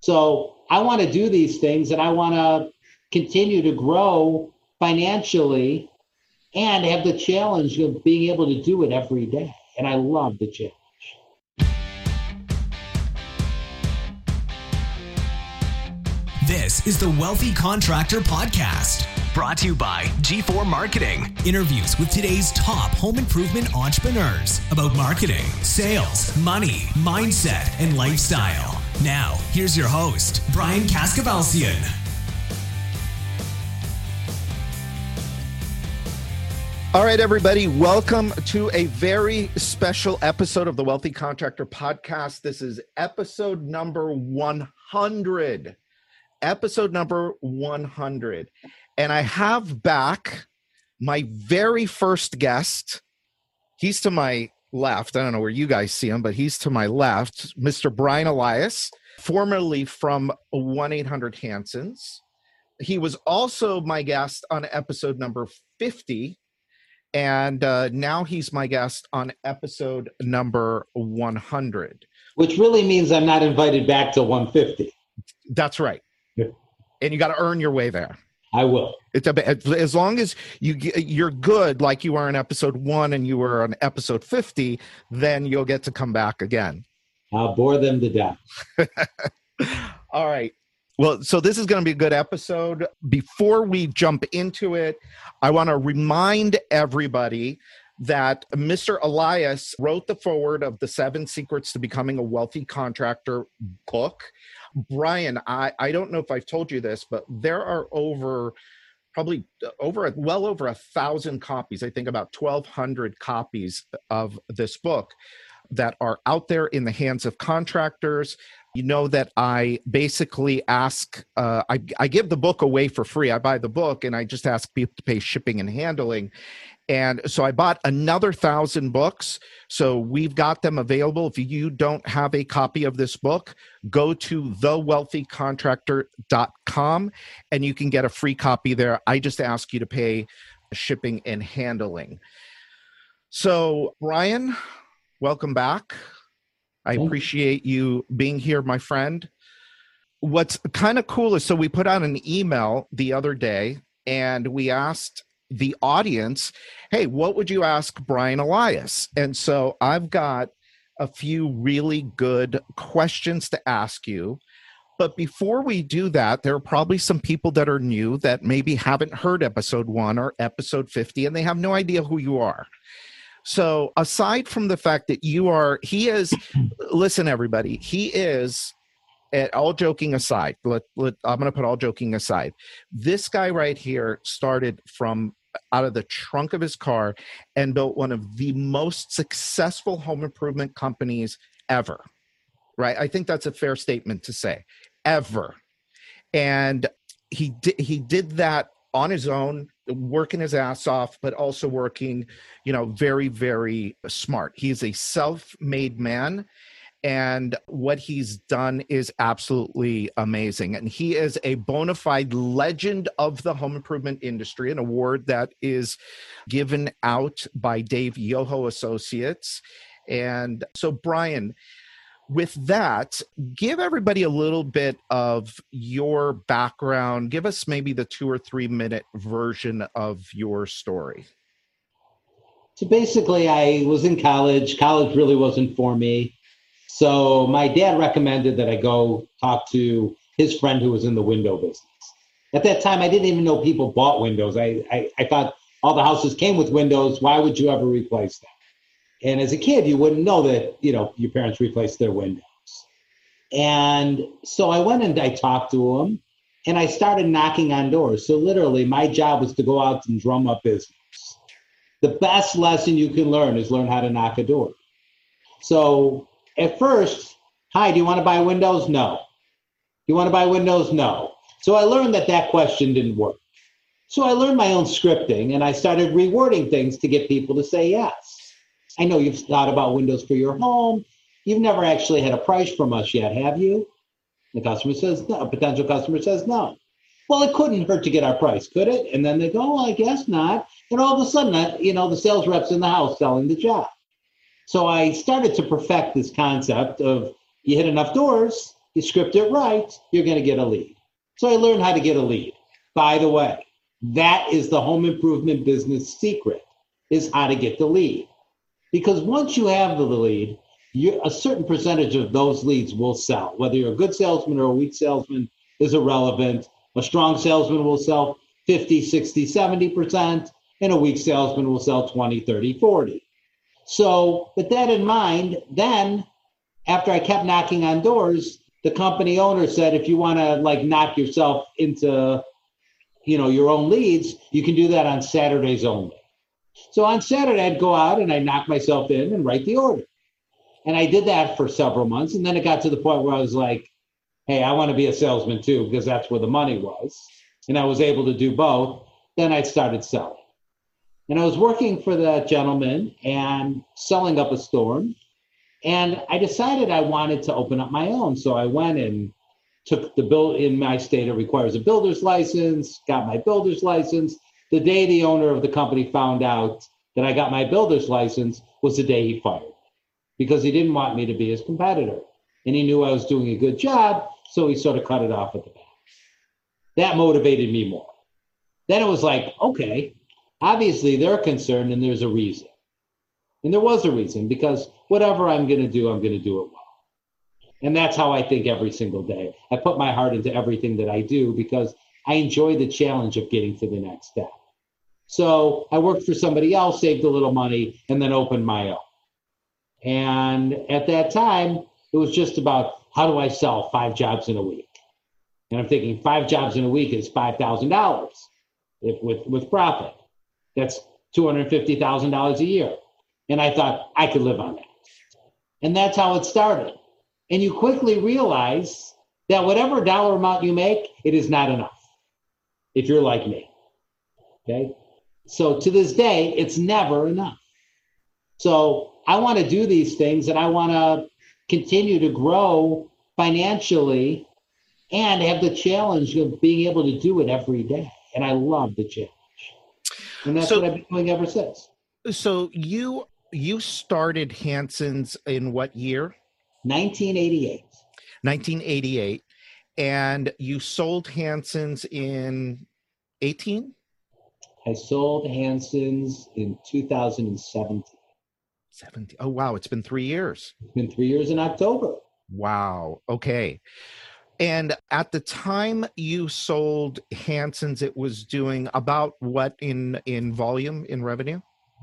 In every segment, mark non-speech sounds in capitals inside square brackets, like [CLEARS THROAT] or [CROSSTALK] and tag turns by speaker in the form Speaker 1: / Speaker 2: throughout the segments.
Speaker 1: So I want to do these things and I want to continue to grow financially and have the challenge of being able to do it every day. And I love the challenge.
Speaker 2: This is the Wealthy Contractor Podcast, brought to you by G4 Marketing. Interviews with today's top home improvement entrepreneurs about marketing, sales, money, mindset, and lifestyle. Now, here's your host, Brian Kaskavalciyan.
Speaker 3: All right, everybody, welcome to a very special episode of the Wealthy Contractor Podcast. This is episode number 100 episode number 100. And I have back my very first guest. He's to my left. I don't know where you guys see him, but he's to my left, Mr. Brian Elias, formerly from 1 800 Hanson's. He was also my guest on episode number 50. And uh, now he's my guest on episode number 100.
Speaker 1: Which really means I'm not invited back to 150.
Speaker 3: That's right and you got to earn your way there.
Speaker 1: I will.
Speaker 3: It's a, as long as you you're good, like you are in episode one and you were on episode fifty, then you'll get to come back again.
Speaker 1: I'll bore them to death. [LAUGHS]
Speaker 3: All right. Well, so this is going to be a good episode. Before we jump into it, I want to remind everybody that Mr. Elias wrote the forward of the Seven Secrets to Becoming a Wealthy Contractor book. Brian, I, I don't know if I've told you this, but there are over probably uh, over well over a thousand copies i think about 1200 copies of this book that are out there in the hands of contractors. You know that i basically ask uh, I, I give the book away for free. I buy the book and i just ask people to pay shipping and handling and so I bought another thousand books. So we've got them available. If you don't have a copy of this book, go to thewealthycontractor.com and you can get a free copy there. I just ask you to pay shipping and handling. So, Brian, welcome back. I appreciate you being here, my friend. What's kind of cool is so we put out an email the other day and we asked the audience, hey, what would you ask Brian Elias? And so I've got a few really good questions to ask you. But before we do that, there are probably some people that are new that maybe haven't heard episode one or episode 50 and they have no idea who you are. So, aside from the fact that you are, he is, [CLEARS THROAT] listen, everybody, he is at all joking aside, let, let, I'm going to put all joking aside. This guy right here started from out of the trunk of his car and built one of the most successful home improvement companies ever. Right? I think that's a fair statement to say. Ever. And he did he did that on his own working his ass off but also working you know very very smart he's a self-made man and what he's done is absolutely amazing. And he is a bona fide legend of the home improvement industry, an award that is given out by Dave Yoho Associates. And so, Brian, with that, give everybody a little bit of your background. Give us maybe the two or three minute version of your story.
Speaker 1: So basically, I was in college. College really wasn't for me. So my dad recommended that I go talk to his friend who was in the window business. At that time, I didn't even know people bought windows. I, I, I thought all the houses came with windows. Why would you ever replace them? And as a kid, you wouldn't know that, you know, your parents replaced their windows. And so I went and I talked to him and I started knocking on doors. So literally, my job was to go out and drum up business. The best lesson you can learn is learn how to knock a door. So at first, hi, do you want to buy Windows? No. Do you want to buy Windows? No. So I learned that that question didn't work. So I learned my own scripting and I started rewording things to get people to say yes. I know you've thought about Windows for your home. You've never actually had a price from us yet, have you? The customer says no. A potential customer says no. Well, it couldn't hurt to get our price, could it? And then they go, I guess not. And all of a sudden, you know, the sales rep's in the house selling the job. So I started to perfect this concept of you hit enough doors, You script it right, you're going to get a lead. So I learned how to get a lead. By the way, that is the home improvement business secret is how to get the lead. Because once you have the lead, you, a certain percentage of those leads will sell. Whether you're a good salesman or a weak salesman is irrelevant. A strong salesman will sell 50, 60, 70%, and a weak salesman will sell 20, 30, 40. So, with that in mind, then after I kept knocking on doors, the company owner said, if you want to like knock yourself into, you know, your own leads, you can do that on Saturdays only. So on Saturday, I'd go out and I'd knock myself in and write the order. And I did that for several months. And then it got to the point where I was like, hey, I want to be a salesman too, because that's where the money was. And I was able to do both. Then I started selling. And I was working for that gentleman and selling up a storm. And I decided I wanted to open up my own. So I went and took the bill in my state, it requires a builder's license, got my builder's license. The day the owner of the company found out that I got my builder's license was the day he fired because he didn't want me to be his competitor. And he knew I was doing a good job. So he sort of cut it off at the back. That motivated me more. Then it was like, okay, obviously they're concerned and there's a reason. And there was a reason because whatever I'm going to do, I'm going to do it well. And that's how I think every single day. I put my heart into everything that I do because I enjoy the challenge of getting to the next step. So I worked for somebody else, saved a little money, and then opened my own. And at that time, it was just about how do I sell five jobs in a week? And I'm thinking five jobs in a week is $5,000 with, with profit. That's $250,000 a year. And I thought I could live on that. And that's how it started. And you quickly realize that whatever dollar amount you make, it is not enough if you're like me. Okay. So to this day, it's never enough. So I want to do these things and I want to continue to grow financially and have the challenge of being able to do it every day. And I love the challenge. And that's so, what I've been doing ever since.
Speaker 3: So you you started Hanson's in what year?
Speaker 1: 1988.
Speaker 3: 1988. And you sold Hanson's in 18?
Speaker 1: I sold Hanson's in 2017.
Speaker 3: 17. Oh, wow. It's been three years.
Speaker 1: It's been three years in October.
Speaker 3: Wow. Okay. And at the time you sold Hanson's, it was doing about what in in volume in revenue?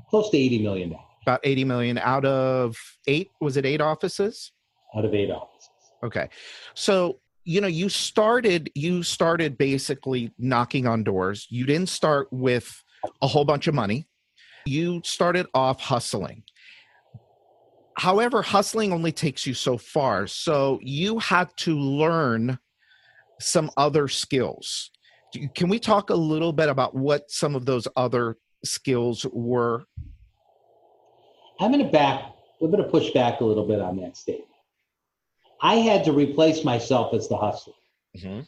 Speaker 1: Close to eighty million dollars.
Speaker 3: About eighty million out of eight. Was it eight offices?
Speaker 1: Out of eight offices.
Speaker 3: Okay, so you know you started you started basically knocking on doors. You didn't start with a whole bunch of money. You started off hustling however, hustling only takes you so far. So you had to learn some other skills. Can we talk a little bit about what some of those other skills were?
Speaker 1: I'm going to back, I'm going to push back a little bit on that statement. I had to replace myself as the hustler. Mm-hmm.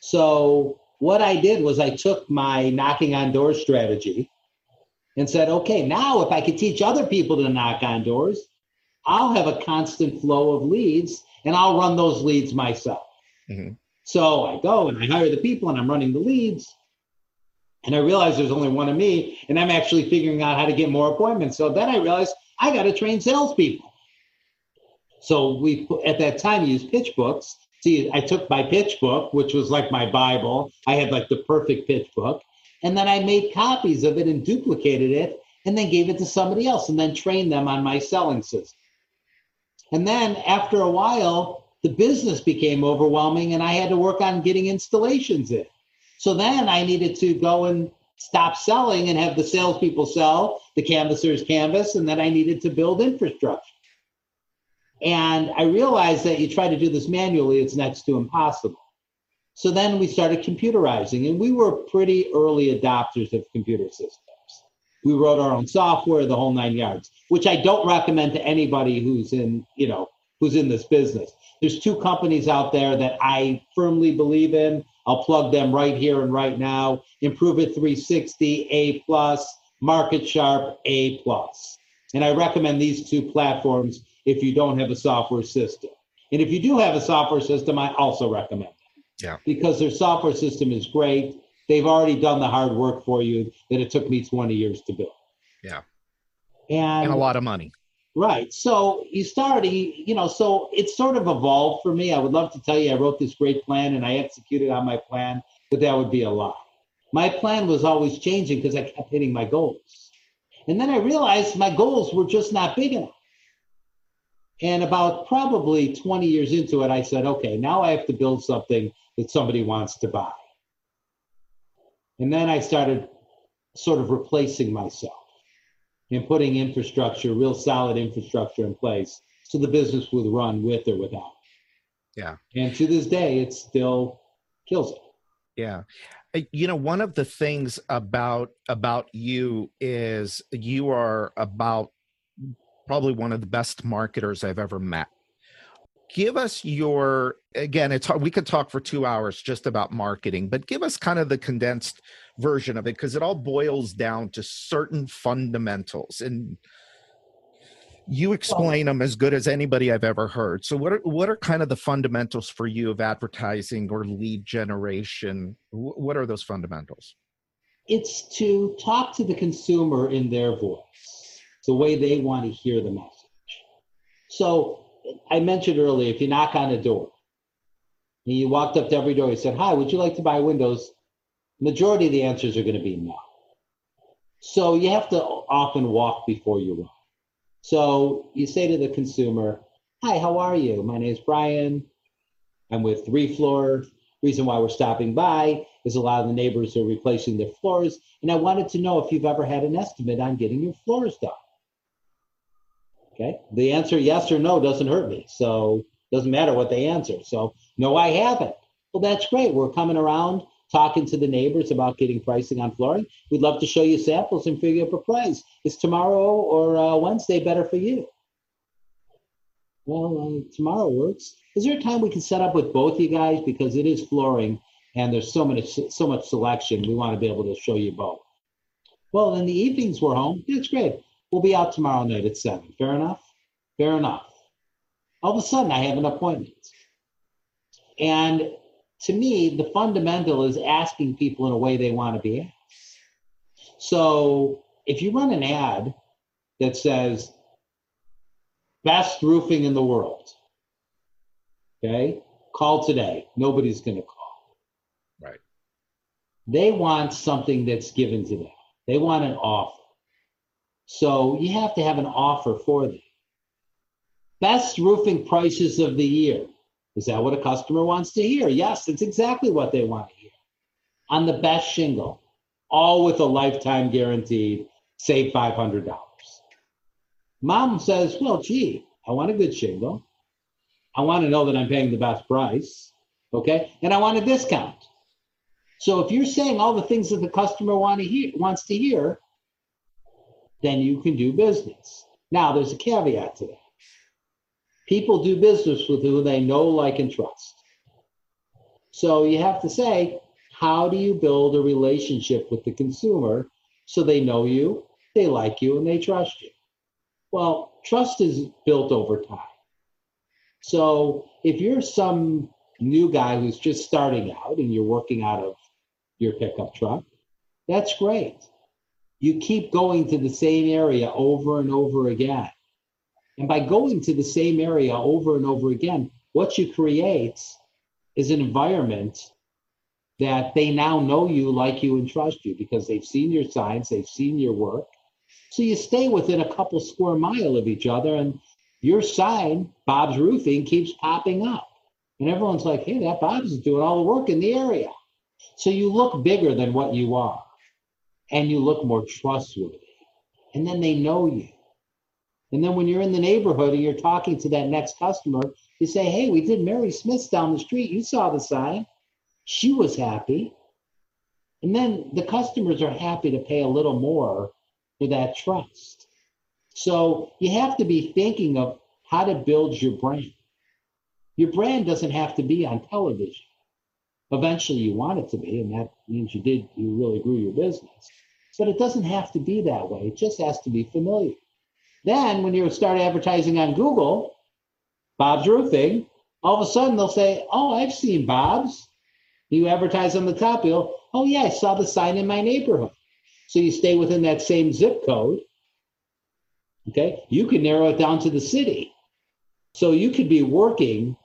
Speaker 1: So what I did was I took my knocking on doors strategy and said, okay, now if I could teach other people to knock on doors, I'll have a constant flow of leads and I'll run those leads myself. Mm-hmm. So I go and I hire the people and I'm running the leads. And I realize there's only one of me and I'm actually figuring out how to get more appointments. So then I realized I got to train salespeople. So we, at that time, used pitch books. See, I took my pitch book, which was like my Bible. I had like the perfect pitch book. And then I made copies of it and duplicated it and then gave it to somebody else and then trained them on my selling system. And then after a while, the business became overwhelming and I had to work on getting installations in. So then I needed to go and stop selling and have the salespeople sell, the canvassers canvas, and then I needed to build infrastructure. And I realized that you try to do this manually, it's next to impossible. So then we started computerizing, and we were pretty early adopters of computer systems. We wrote our own software, the whole nine yards, which I don't recommend to anybody who's in, you know, who's in this business. There's two companies out there that I firmly believe in. I'll plug them right here and right now. Improve It 360, A plus, MarketSharp, A plus. And I recommend these two platforms if you don't have a software system. And if you do have a software system, I also recommend it.
Speaker 3: Yeah.
Speaker 1: Because their software system is great. They've already done the hard work for you that it took me 20 years to build.
Speaker 3: Yeah.
Speaker 1: And,
Speaker 3: and a lot of money.
Speaker 1: Right. So you started, you know, so it's sort of evolved for me. I would love to tell you I wrote this great plan and I executed on my plan, but that would be a lie. My plan was always changing because I kept hitting my goals. And then I realized my goals were just not big enough. And about probably 20 years into it, I said, okay, now I have to build something that somebody wants to buy. And then I started sort of replacing myself and putting infrastructure, real solid infrastructure in place so the business would run with or without.
Speaker 3: Yeah.
Speaker 1: And to this day, it still kills it.
Speaker 3: Yeah. Uh, you know, one of the things about about you is you are about probably one of the best marketers I've ever met. Give us your again, it's hard, we could talk for 2 hours just about marketing, but give us kind of the condensed version of it because it all boils down to certain fundamentals and you explain them as good as anybody I've ever heard. So what are what are kind of the fundamentals for you of advertising or lead generation? What are those fundamentals?
Speaker 1: It's to talk to the consumer in their voice, the way they want to hear the message. So I mentioned earlier, if you knock on a door and you walked up to every door, you said, "Hi, would you like to buy windows?" Majority of the answers are going to be no. So you have to often walk before you run. So you say to the consumer, Hi, how are you? My name is Brian. I'm with Three Floor. Reason why we're stopping by is a lot of the neighbors are replacing their floors. And I wanted to know if you've ever had an estimate on getting your floors done. Okay. The answer yes or no doesn't hurt me. So it doesn't matter what they answer. So no, I haven't. Well, that's great. We're coming around talking to the neighbors about getting pricing on flooring. We'd love to show you samples and figure out a price. Is tomorrow or uh, Wednesday better for you? Well, uh, tomorrow works. Is there a time we can set up with both you guys because it is flooring and there's so much so much selection. We want to be able to show you both. Well, in the evenings we're home. That's great. We'll be out tomorrow night at seven. Fair enough. Fair enough. All of a sudden, I have an appointment, and to me, the fundamental is asking people in a way they want to be asked. So if you run an ad that says best roofing in the world, okay, call today. Nobody's going to call.
Speaker 3: Right.
Speaker 1: They want something that's given to them. They want an offer. So you have to have an offer for them. Best roofing prices of the year. Is that what a customer wants to hear? Yes, it's exactly what they want to hear. On the best shingle, all with a lifetime guaranteed, save $500. Mom says, Well, gee, I want a good shingle. I want to know that I'm paying the best price. Okay. And I want a discount. So if you're saying all the things that the customer want to hear, wants to hear, then you can do business. Now, there's a caveat to that. People do business with who they know, like, and trust. So you have to say, how do you build a relationship with the consumer so they know you, they like you, and they trust you? Well, trust is built over time. So if you're some new guy who's just starting out and you're working out of your pickup truck, that's great. You keep going to the same area over and over again. And by going to the same area over and over again, what you create is an environment that they now know you, like you, and trust you because they've seen your signs, they've seen your work. So you stay within a couple square mile of each other, and your sign, Bob's Roofing, keeps popping up. And everyone's like, hey, that Bob's is doing all the work in the area. So you look bigger than what you are, and you look more trustworthy. And then they know you. And then when you're in the neighborhood and you're talking to that next customer, you say, Hey, we did Mary Smith's down the street. You saw the sign. She was happy. And then the customers are happy to pay a little more for that trust. So you have to be thinking of how to build your brand. Your brand doesn't have to be on television. Eventually you want it to be, and that means you did, you really grew your business. But it doesn't have to be that way. It just has to be familiar. Then, when you start advertising on Google, Bob's Roofing, all of a sudden they'll say, "Oh, I've seen Bob's." You advertise on the top. You'll, "Oh yeah, I saw the sign in my neighborhood." So you stay within that same zip code. Okay, you can narrow it down to the city. So you could be working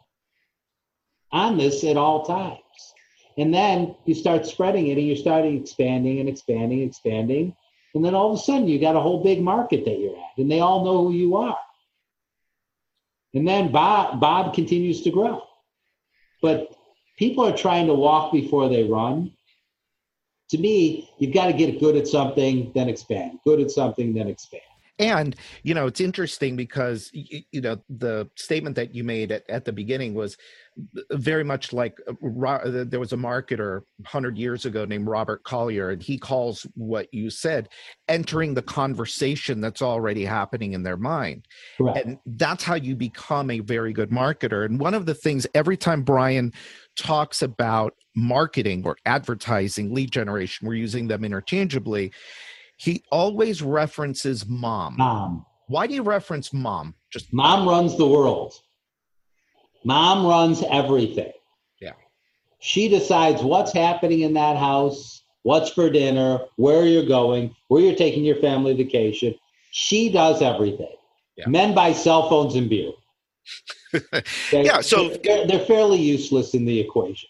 Speaker 1: on this at all times. And then you start spreading it and you're starting expanding and expanding, and expanding. And then all of a sudden you got a whole big market that you're at and they all know who you are. And then Bob, Bob continues to grow. But people are trying to walk before they run. To me, you've got to get good at something, then expand. Good at something, then expand
Speaker 3: and you know it's interesting because you know the statement that you made at, at the beginning was very much like uh, uh, there was a marketer 100 years ago named robert collier and he calls what you said entering the conversation that's already happening in their mind Correct. and that's how you become a very good marketer and one of the things every time brian talks about marketing or advertising lead generation we're using them interchangeably he always references mom.
Speaker 1: Mom.
Speaker 3: Why do you reference mom?
Speaker 1: Just mom runs the world. Mom runs everything.
Speaker 3: Yeah.
Speaker 1: She decides what's happening in that house, what's for dinner, where you're going, where you're taking your family vacation. She does everything. Yeah. Men buy cell phones and beer. [LAUGHS]
Speaker 3: yeah, so
Speaker 1: they're, they're fairly useless in the equation.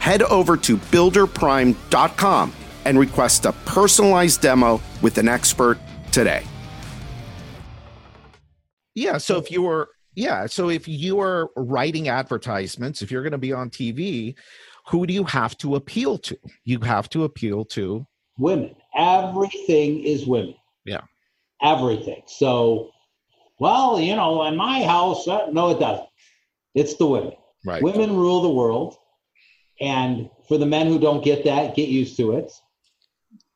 Speaker 4: head over to builderprime.com and request a personalized demo with an expert today.
Speaker 3: Yeah, so if you were yeah, so if you are writing advertisements, if you're going to be on TV, who do you have to appeal to? You have to appeal to
Speaker 1: women. Everything is women.
Speaker 3: Yeah.
Speaker 1: Everything. So, well, you know, in my house, uh, no, it doesn't. It's the women.
Speaker 3: Right.
Speaker 1: Women rule the world. And for the men who don't get that, get used to it.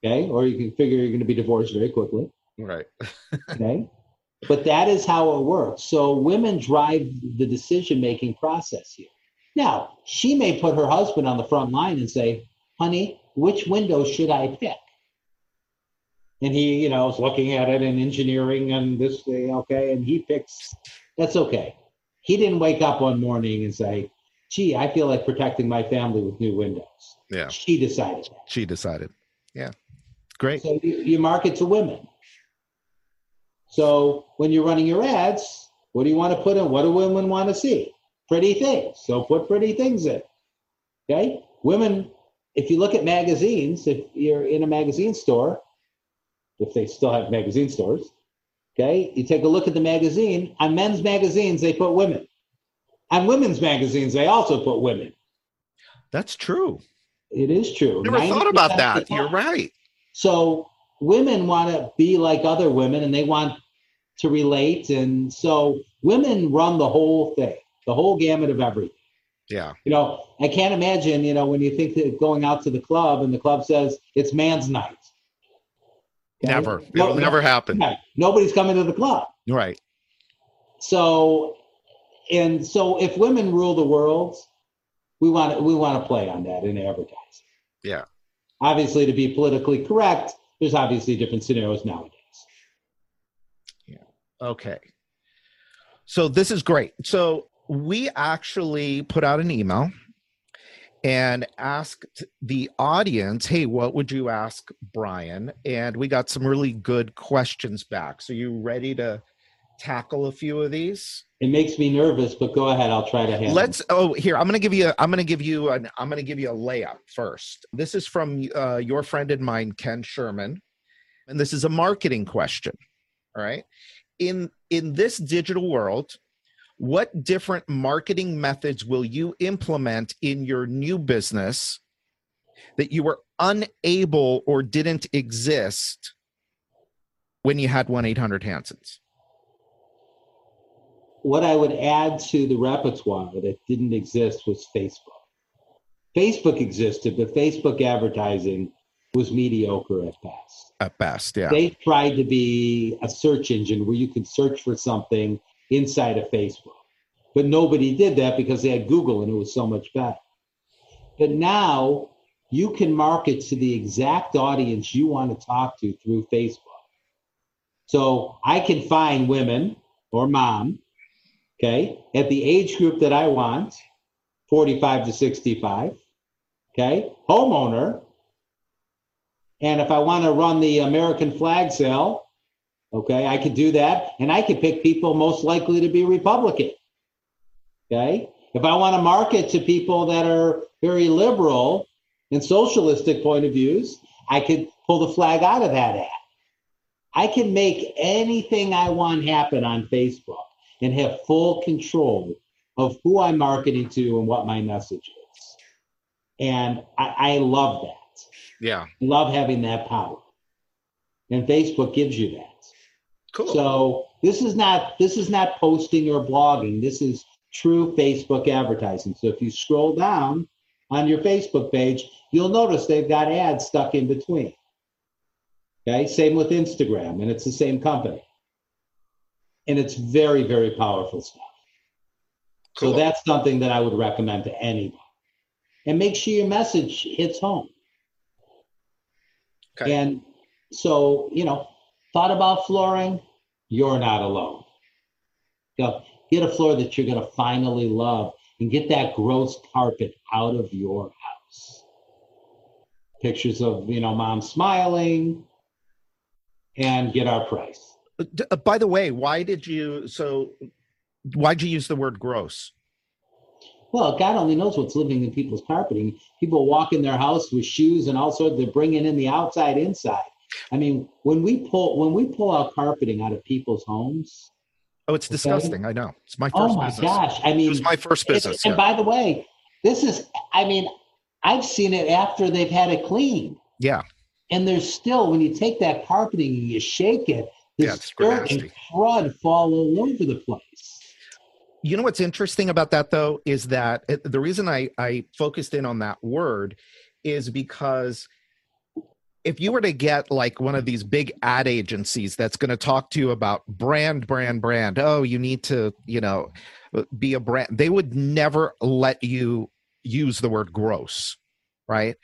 Speaker 1: Okay. Or you can figure you're going to be divorced very quickly.
Speaker 3: Right. [LAUGHS]
Speaker 1: okay. But that is how it works. So women drive the decision making process here. Now, she may put her husband on the front line and say, honey, which window should I pick? And he, you know, is looking at it and engineering and this thing, okay, and he picks, that's okay. He didn't wake up one morning and say, gee, I feel like protecting my family with new windows.
Speaker 3: Yeah.
Speaker 1: She decided. That.
Speaker 3: She decided. Yeah. Great.
Speaker 1: So you, you market to women. So when you're running your ads, what do you want to put in? What do women want to see? Pretty things. So put pretty things in. Okay. Women, if you look at magazines, if you're in a magazine store, if they still have magazine stores, okay, you take a look at the magazine. On men's magazines, they put women. On women's magazines, they also put women.
Speaker 3: That's true.
Speaker 1: It is true.
Speaker 3: Never thought about that. You're right.
Speaker 1: So women want to be like other women and they want to relate. And so women run the whole thing, the whole gamut of everything.
Speaker 3: Yeah.
Speaker 1: You know, I can't imagine, you know, when you think that going out to the club and the club says it's man's night.
Speaker 3: Okay? Never. It'll no, never happen.
Speaker 1: Nobody's coming to the club.
Speaker 3: Right.
Speaker 1: So and so if women rule the world, we want to, we want to play on that in advertising.
Speaker 3: Yeah.
Speaker 1: Obviously, to be politically correct, there's obviously different scenarios nowadays.
Speaker 3: Yeah. Okay. So this is great. So we actually put out an email and asked the audience, hey, what would you ask Brian? And we got some really good questions back. So you ready to tackle a few of these?
Speaker 1: It makes me nervous, but go ahead. I'll try to handle. It.
Speaker 3: Let's. Oh, here I'm going to give you. A, I'm going to give you. An, I'm going to give you a layup first. This is from uh, your friend and mine, Ken Sherman, and this is a marketing question. All right. In in this digital world, what different marketing methods will you implement in your new business that you were unable or didn't exist when you had 1 800 Hansons?
Speaker 1: What I would add to the repertoire that didn't exist was Facebook. Facebook existed, but Facebook advertising was mediocre at best.
Speaker 3: At best, yeah.
Speaker 1: They tried to be a search engine where you could search for something inside of Facebook. But nobody did that because they had Google and it was so much better. But now you can market to the exact audience you want to talk to through Facebook. So I can find women or mom, okay, at the age group that I want, 45 to 65, okay, homeowner. And if I want to run the American flag sale, okay, I could do that. And I could pick people most likely to be Republican. Okay. If I want to market to people that are very liberal and socialistic point of views, I could pull the flag out of that ad. I can make anything I want happen on Facebook and have full control of who I'm marketing to and what my message is. And I, I love that.
Speaker 3: Yeah.
Speaker 1: Love having that power. And Facebook gives you that.
Speaker 3: Cool.
Speaker 1: So this is not this is not posting or blogging. This is true Facebook advertising. So if you scroll down on your Facebook page, you'll notice they've got ads stuck in between. Okay, same with Instagram, and it's the same company. And it's very, very powerful stuff.
Speaker 3: Cool.
Speaker 1: So that's something that I would recommend to anyone. And make sure your message hits home.
Speaker 3: Okay.
Speaker 1: And so, you know, thought about flooring, you're not alone. You know, get a floor that you're going to finally love and get that gross carpet out of your house. Pictures of, you know, mom smiling and get our price.
Speaker 3: Uh, By the way, why did you so why'd you use the word gross?
Speaker 1: Well, God only knows what's living in people's carpeting. People walk in their house with shoes and all sorts. They're bringing in the outside, inside. I mean, when we pull when we pull out carpeting out of people's homes,
Speaker 3: Oh, it's
Speaker 1: Okay.
Speaker 3: disgusting. I know. It's my first
Speaker 1: oh my
Speaker 3: business.
Speaker 1: gosh! I mean,
Speaker 3: it's my first business.
Speaker 1: And,
Speaker 3: yeah.
Speaker 1: by the way, this is. I mean, I've seen it after they've had it cleaned,
Speaker 3: yeah.
Speaker 1: and there's still when you take that carpeting and you shake it, the
Speaker 3: Yeah, it's
Speaker 1: dirt and crud fall all over the place.
Speaker 3: You know what's interesting about that though is that it, the reason I I focused in on that word is because if you were to get like one of these big ad agencies that's going to talk to you about brand brand brand oh you need to you know be a brand they would never let you use the word gross right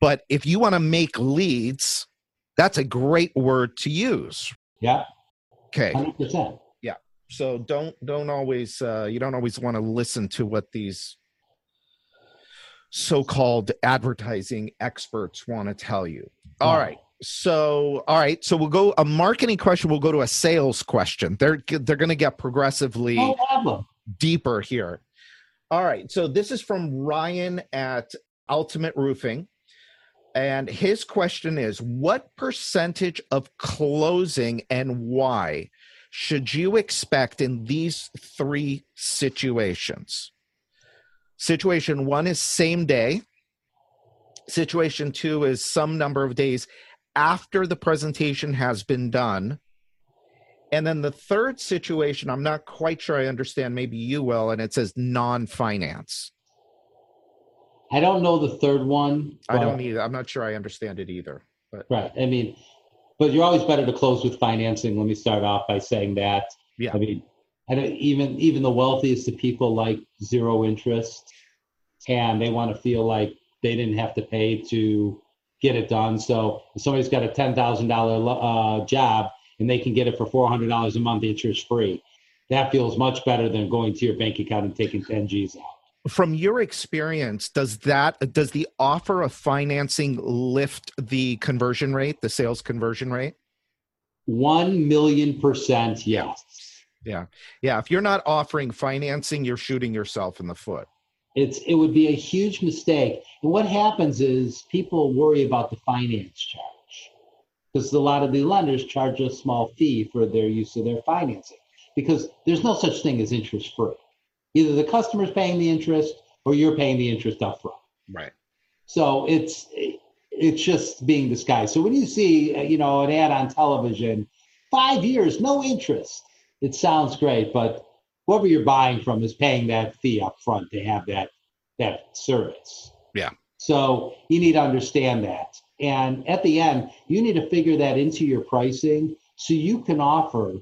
Speaker 3: but if you want to make leads that's a great word to use
Speaker 1: Yeah,
Speaker 3: okay.
Speaker 1: Hundred percent.
Speaker 3: so don't don't always uh, you don't always want to listen to what these so-called advertising experts want to tell you. All right. So all right. So we'll go a marketing question we'll go to a sales question. They're they're going to get progressively
Speaker 1: No
Speaker 3: deeper here. All right. So this is from ryan at ultimate roofing and his question is what percentage of closing and why should you expect in these three situations? Situation one is same day. Situation two is some number of days after the presentation has been done. And then the third situation i'm not quite sure i understand maybe you will and it says non-finance
Speaker 1: I don't know the third one.
Speaker 3: i don't either i'm not sure i understand it either but
Speaker 1: Right. I mean, but you're always better to close with financing. Let me start off by saying that.
Speaker 3: Yeah.
Speaker 1: I mean, I don't, even even the wealthiest of people like zero interest, and they want to feel like they didn't have to pay to get it done. So if somebody's got a ten thousand dollar uh, job and they can get it for four hundred dollars a month interest free, that feels much better than going to your bank account and taking ten G's out.
Speaker 3: From your experience does that does the offer of financing lift the conversion rate the sales conversion rate
Speaker 1: One million percent yes.
Speaker 3: Yeah. Yeah. If you're not offering financing, you're shooting yourself in the foot.
Speaker 1: It's it would be a huge mistake. And what happens is people worry about the finance charge because a lot of the lenders charge a small fee for their use of their financing because there's no such thing as interest free. Either the customer's paying the interest or you're paying the interest upfront.
Speaker 3: Right.
Speaker 1: So it's it's just being disguised. So when you see uh, you know an ad on television, five years, no interest, it sounds great, but whoever you're buying from is paying that fee up front to have that that service.
Speaker 3: Yeah.
Speaker 1: So you need to understand that. And at the end, you need to figure that into your pricing so you can offer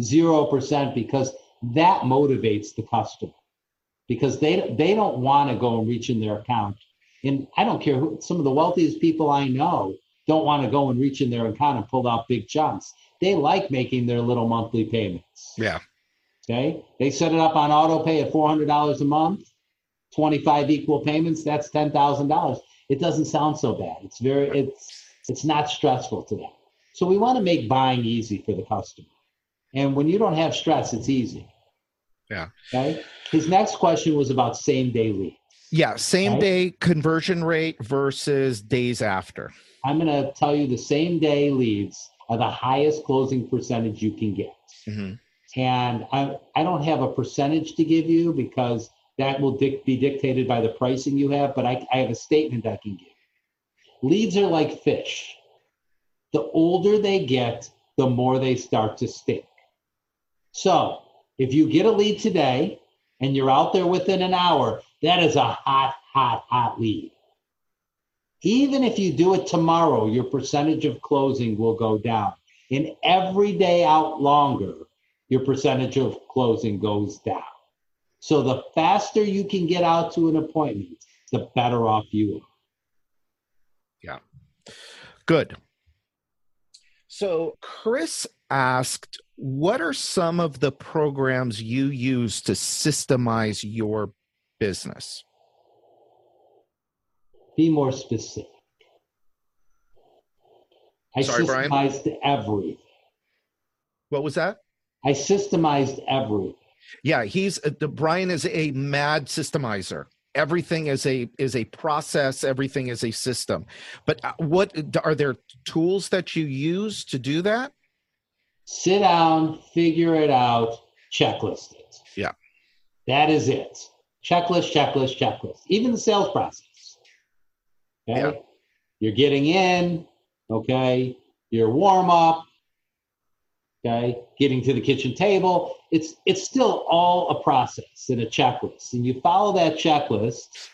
Speaker 1: 0% because that motivates the customer because they they don't want to go and reach in their account. And I don't care who some of the wealthiest people I know don't want to go and reach in their account and pull out big chunks. They like making their little monthly payments.
Speaker 3: Yeah.
Speaker 1: Okay. They set it up on auto pay at $400 a month, 25 equal payments. That's $10,000. It doesn't sound so bad. It's very, it's, it's not stressful to them. So we want to make buying easy for the customer. And when you don't have stress, it's easy.
Speaker 3: Yeah.
Speaker 1: Okay. His next question was about same day lead.
Speaker 3: Yeah. Same
Speaker 1: Right.
Speaker 3: day conversion rate versus days after.
Speaker 1: I'm going to tell you the same day leads are the highest closing percentage you can get.
Speaker 3: Mm-hmm.
Speaker 1: And I, I don't have a percentage to give you because that will dic- be dictated by the pricing you have, but I, I have a statement I can give. Leads are like fish. The older they get, the more they start to stink. So if you get a lead today and you're out there within an hour, that is a hot, hot, hot lead. Even if you do it tomorrow, your percentage of closing will go down. And every day out longer, your percentage of closing goes down. So the faster you can get out to an appointment, the better off you are. Yeah.
Speaker 3: Good. So Chris asked, what are some of the programs you use to systemize your business?
Speaker 1: Be more specific. I
Speaker 3: Sorry, Brian?
Speaker 1: systemized everything.
Speaker 3: What was that?
Speaker 1: I systemized everything.
Speaker 3: Yeah, he's uh, the- Brian is a mad systemizer. Everything is a is a process. Everything is a system. But uh, what are there tools that you use to do that?
Speaker 1: Sit down, figure it out, checklist it.
Speaker 3: Yeah.
Speaker 1: That is it. Checklist, checklist, checklist. Even the sales process. Okay.
Speaker 3: Yeah.
Speaker 1: You're getting in, okay. Your warm up, okay. Getting to the kitchen table. It's it's still all a process and a checklist. And you follow that checklist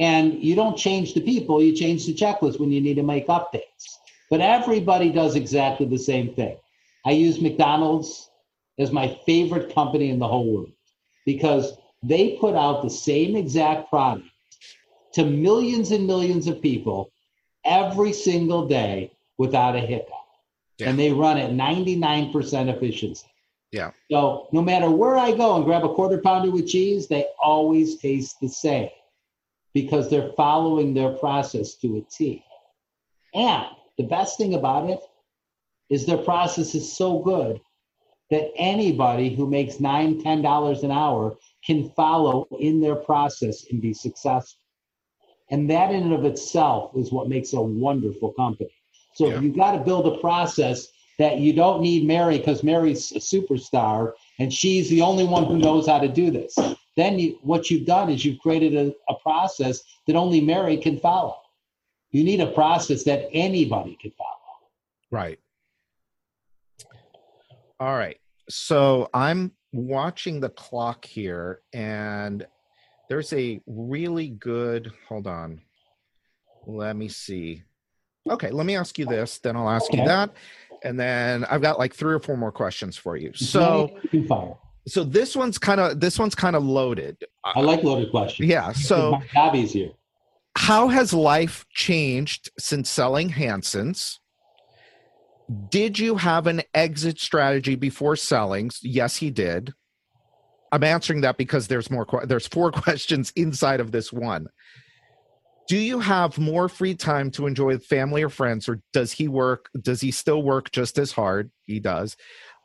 Speaker 1: and you don't change the people, you change the checklist when you need to make updates. But everybody does exactly the same thing. I use McDonald's as my favorite company in the whole world because they put out the same exact product to millions and millions of people every single day without a hiccup.
Speaker 3: Yeah.
Speaker 1: And they run at 99% efficiency.
Speaker 3: Yeah.
Speaker 1: So no matter where I go and grab a quarter pounder with cheese, they always taste the same because they're following their process to a T. And the best thing about it is their process is so good that anybody who makes nine, ten dollars an hour can follow in their process and be successful. And that in and of itself is what makes a wonderful company. So
Speaker 3: Yeah.
Speaker 1: you've got to build a process that you don't need Mary because Mary's a superstar and she's the only one who knows how to do this. Then you, what you've done is you've created a, a process that only Mary can follow. You need a process that anybody can follow.
Speaker 3: Right. All right. So I'm watching the clock here, and there's a really good. Hold on. Let me see. Okay, let me ask you this, then I'll ask you that. And then I've got like three or four more questions for you. So
Speaker 1: you can fire.
Speaker 3: so this one's kind of this one's kind of loaded.
Speaker 1: I like loaded questions.
Speaker 3: Yeah. So
Speaker 1: my job easier.
Speaker 3: how has life changed since selling Hanson's? Did you have an exit strategy before selling? Yes, he did. I'm answering that because there's more. There's four [LAUGHS] questions inside of this one. Do you have more free time to enjoy with family or friends, or does he work? Does he still work just as hard? He does.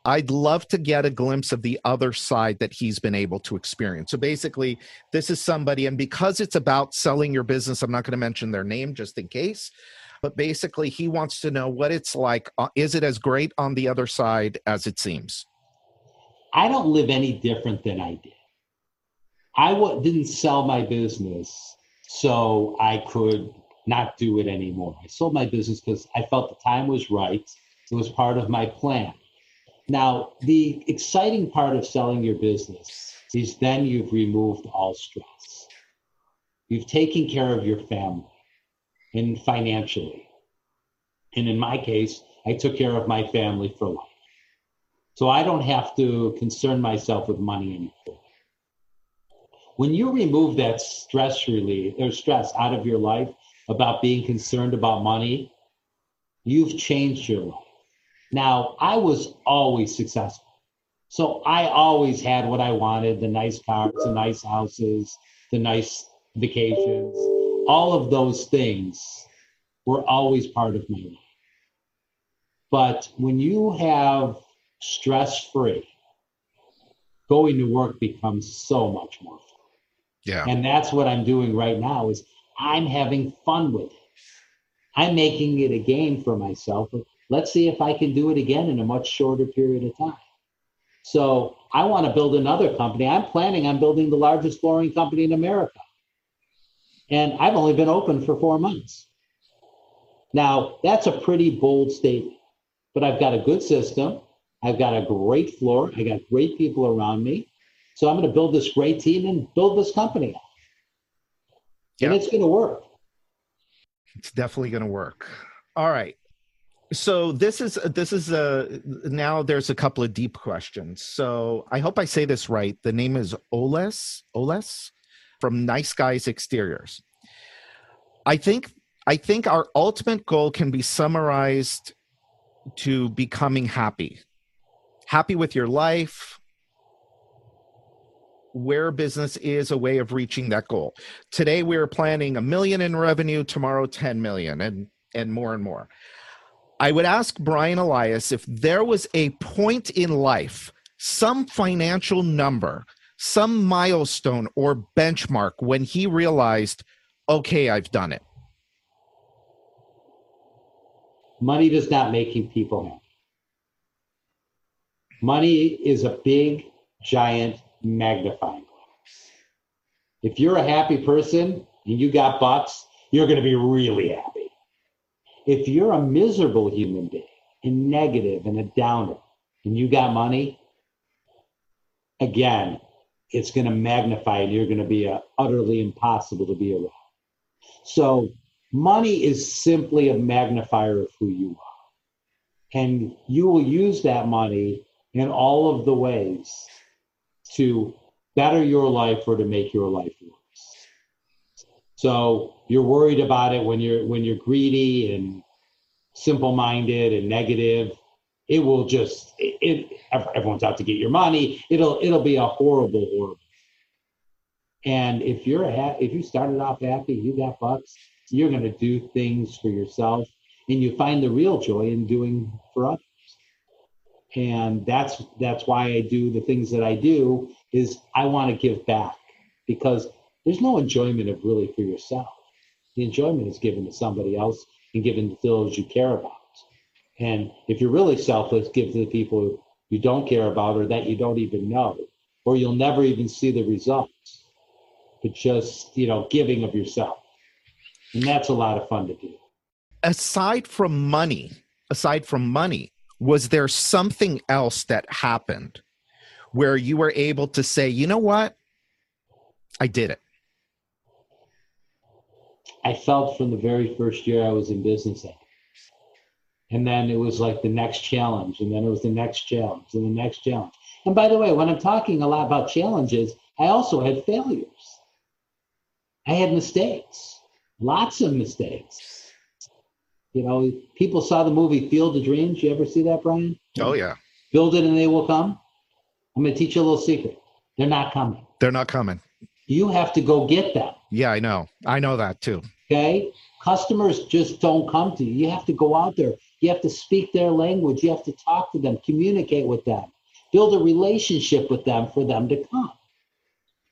Speaker 3: I'd love to get a glimpse of the other side that he's been able to experience. So basically, this is somebody, and because it's about selling your business, I'm not going to mention their name just in case. But basically, he wants to know what it's like. Uh, is it as great on the other side as it seems?
Speaker 1: I don't live any different than I did. I w- didn't sell my business so I could not do it anymore. I sold my business because I felt the time was right. It was part of my plan. Now, the exciting part of selling your business is then you've removed all stress. You've taken care of your family and financially. And in my case, I took care of my family for life. So I don't have to concern myself with money anymore. When you remove that stress relief or stress out of your life about being concerned about money, you've changed your life. Now, I was always successful. So I always had what I wanted the nice cars, the nice houses, the nice vacations. All of those things were always part of my life. But when you have stress free, going to work becomes so much more fun.
Speaker 3: Yeah.
Speaker 1: And that's what I'm doing right now is I'm having fun with it. I'm making it a game for myself. Let's see if I can do it again in a much shorter period of time. So I want to build another company. I'm planning on building the largest flooring company in America. And I've only been open for four months. Now, that's a pretty bold statement, but I've got a good system. I've got a great floor. I got great people around me. So I'm going to build this great team and build this company. Yeah. And it's going to work.
Speaker 3: It's definitely going to work. All right. So this is this is a now there's a couple of deep questions. So I hope I say this right. The name is Oles Oles from Nice Guys Exteriors. I think I think our ultimate goal can be summarized to becoming happy. Happy with your life, where business is a way of reaching that goal. Today we are planning a million in revenue, tomorrow 10 million and and more and more. I would ask Brian Elias if there was a point in life, some financial number, some milestone or benchmark when he realized, okay, I've done it.
Speaker 1: Money does not make you people happy. Money is a big, giant magnifying glass. If you're a happy person and you got bucks, you're going to be really happy. If you're a miserable human being and negative and a downer and you got money, again, it's going to magnify and you're going to be a, utterly impossible to be around. So money is simply a magnifier of who you are. And you will use that money in all of the ways to better your life or to make your life worse. So you're worried about it when you're when you're greedy and simple-minded and negative. It will just it, it everyone's out to get your money. It'll it'll be a horrible horrible. And if you're a if you started off happy, you got bucks, you're going to do things for yourself, and you find the real joy in doing for others and that's that's why I do the things that I do is I want to give back because there's no enjoyment of really for yourself. The enjoyment is given to somebody else and given to those you care about. And if you're really selfless, give to the people you don't care about or that you don't even know, or you'll never even see the results. But just, you know, giving of yourself. And that's a lot of fun to do.
Speaker 3: Aside from money, aside from money, was there something else that happened where you were able to say, you know what? I did it.
Speaker 1: I felt from the very first year I was in business. And then it was like the next challenge, and then it was the next challenge, and the next challenge. And by the way, when I'm talking a lot about challenges, I also had failures. I had mistakes, lots of mistakes. You know, people saw the movie Field of Dreams. You ever see that, Brian?
Speaker 3: Oh yeah.
Speaker 1: Build it and they will come. I'm going to teach you a little secret. They're not coming.
Speaker 3: They're not coming.
Speaker 1: You have to go get them.
Speaker 3: Yeah, I know. I know that too.
Speaker 1: Okay. Customers just don't come to you. You have to go out there You have to speak their language. You have to talk to them, communicate with them, build a relationship with them for them to come.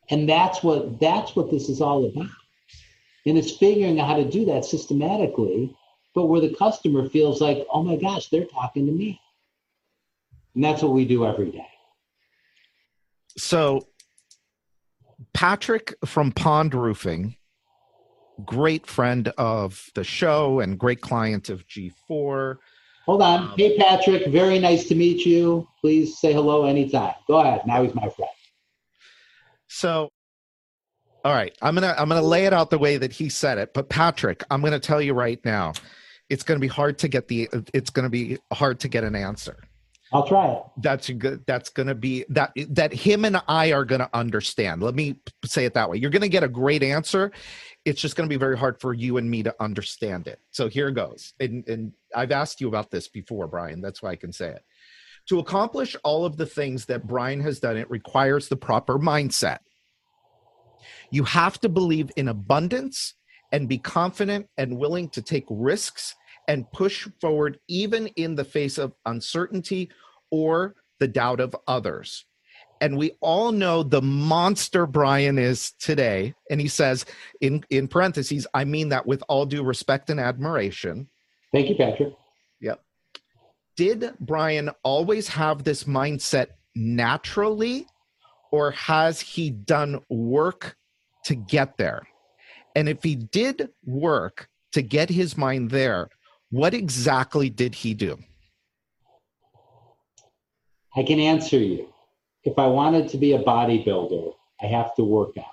Speaker 1: And that's what that's what this is all about. And it's figuring out how to do that systematically, but where the customer feels like, oh my gosh, they're talking to me. And that's what we do every day.
Speaker 3: So Patrick from Pond Roofing, great friend of the show and great client of G4.
Speaker 1: Hold on.
Speaker 3: Um,
Speaker 1: hey, Patrick, very nice to meet you. Please say hello anytime. Go ahead. Now he's my friend.
Speaker 3: So all right, I'm going to I'm to lay it out the way that he said it, but Patrick, I'm going to tell you right now, it's going to be hard to get the it's going to be hard to get an answer.
Speaker 1: I'll try it.
Speaker 3: That's good. That's going to be that that him and I are going to understand. Let me say it that way. You're going to get a great answer. It's just going to be very hard for you and me to understand it. So here goes. And, and I've asked you about this before, Brian. That's why I can say it. To accomplish all of the things that Brian has done, it requires the proper mindset. You have to believe in abundance and be confident and willing to take risks and push forward even in the face of uncertainty or the doubt of others. And we all know the monster Brian is today. And he says, in, in parentheses, I mean that with all due respect and admiration.
Speaker 1: Thank you, Patrick.
Speaker 3: Yep. Did Brian always have this mindset naturally, or has he done work to get there? And if he did work to get his mind there, what exactly did he do?
Speaker 1: I can answer you. If I wanted to be a bodybuilder, I have to work out.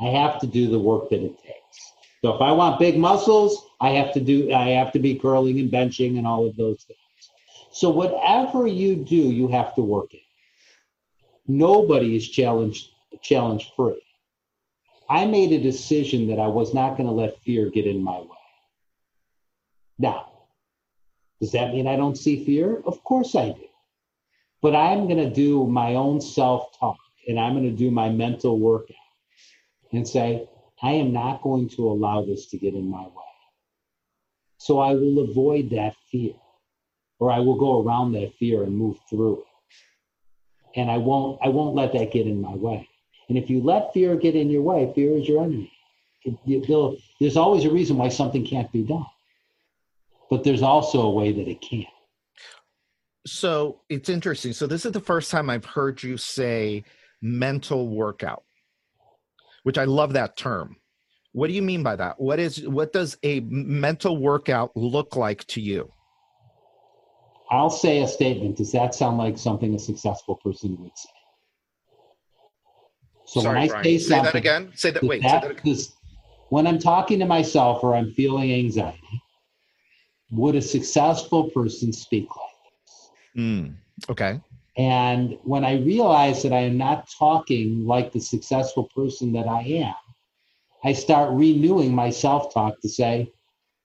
Speaker 1: I have to do the work that it takes. So if I want big muscles, I have to do I have to be curling and benching and all of those things. So whatever you do, you have to work it. Nobody is challenged challenge free. I made a decision that I was not going to let fear get in my way. Now, does that mean I don't see fear? Of course I do. But I'm going to do my own self talk and I'm going to do my mental workout and say, I am not going to allow this to get in my way. So I will avoid that fear or I will go around that fear and move through it. And I won't I won't let that get in my way. And if you let fear get in your way, fear is your enemy. It, there's always a reason why something can't be done, but there's also a way that it can.
Speaker 3: So it's interesting. So this is the first time I've heard you say mental workout, which I love that term. What do you mean by that? What is what does a mental workout look like to you?
Speaker 1: I'll say a statement. Does that sound like something a successful person would say?
Speaker 3: So Sorry, when I Brian. say, say that again, say that. Wait, that, say that
Speaker 1: when I'm talking to myself or I'm feeling anxiety, would a successful person speak like?
Speaker 3: Mm, okay.
Speaker 1: And when I realize that I am not talking like the successful person that I am, I start renewing my self-talk to say,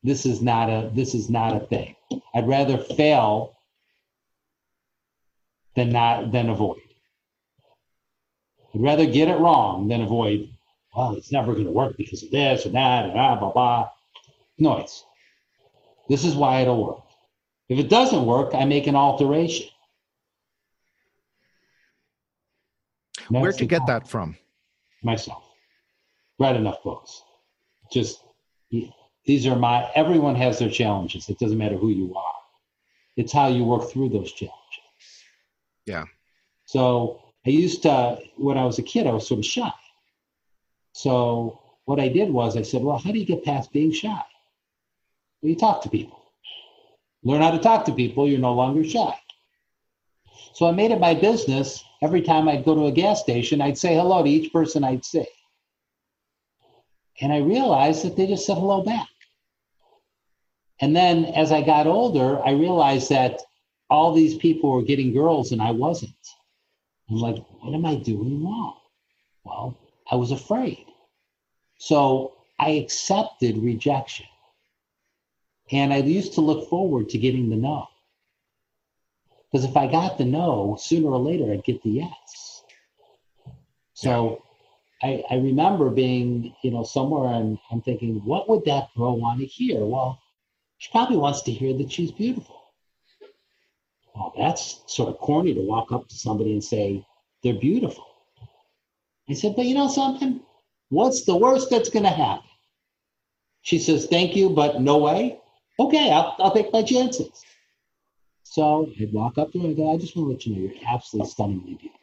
Speaker 1: "This is not a this is not a thing. I'd rather fail than not than avoid." I'd rather get it wrong than avoid, well, it's never going to work because of this or that, and blah, blah, blah. Noise. This is why it'll work. If it doesn't work, I make an alteration.
Speaker 3: Where'd you get that from?
Speaker 1: Myself. Read enough books. Just, these are my, everyone has their challenges. It doesn't matter who you are. It's how you work through those challenges.
Speaker 3: Yeah.
Speaker 1: So I used to, when I was a kid, I was sort of shy. So what I did was I said, well, how do you get past being shy? Well, you talk to people. Learn how to talk to people, you're no longer shy. So I made it my business. Every time I'd go to a gas station, I'd say hello to each person I'd see. And I realized that they just said hello back. And then as I got older, I realized that all these people were getting girls and I wasn't. I'm like, what am I doing wrong? Well, I was afraid. So I accepted rejection. And I used to look forward to getting the no. Because if I got the no, sooner or later I'd get the yes. So I, I remember being, you know, somewhere and I'm thinking, what would that girl want to hear? Well, She probably wants to hear that she's beautiful. Well, that's sort of corny to walk up to somebody and say they're beautiful. I said, but you know something? What's the worst that's going to happen? She says, thank you, but no way. Okay, I'll, I'll take my chances. So I'd walk up to him and go, I just want to let you know you're absolutely stunningly beautiful.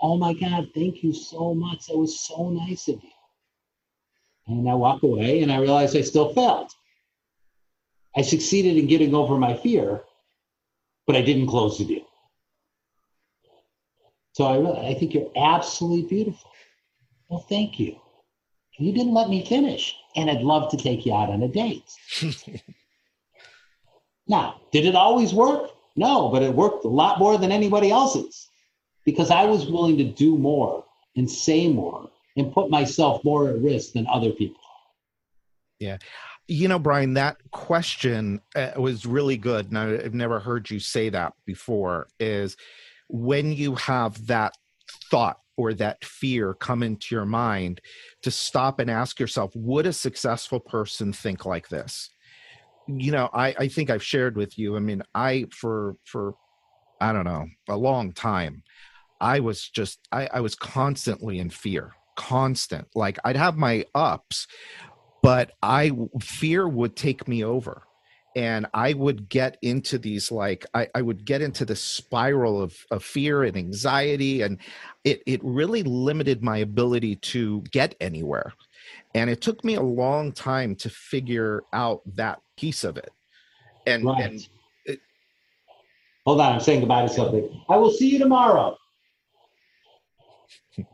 Speaker 1: Oh my God, thank you so much. That was so nice of you. And I walk away and I realize I still failed. I succeeded in getting over my fear, but I didn't close the deal. So I really, I think you're absolutely beautiful. Well, thank you. You didn't let me finish, and I'd love to take you out on a date. [LAUGHS] now, did it always work? No, but it worked a lot more than anybody else's because I was willing to do more and say more and put myself more at risk than other people.
Speaker 3: Yeah. You know, Brian, that question uh, was really good. And I've never heard you say that before. Is when you have that thought or that fear come into your mind to stop and ask yourself, would a successful person think like this? You know, I, I think I've shared with you. I mean, I, for, for, I don't know, a long time, I was just, I, I was constantly in fear, constant. Like I'd have my ups, but I, fear would take me over and I would get into these like I, I, would get into the spiral of, of fear and anxiety and it it really limited my ability to get anywhere. And it took me a long time to figure out that piece of it. And, right. and it,
Speaker 1: hold on, I'm saying goodbye to something. I will see you tomorrow. [LAUGHS]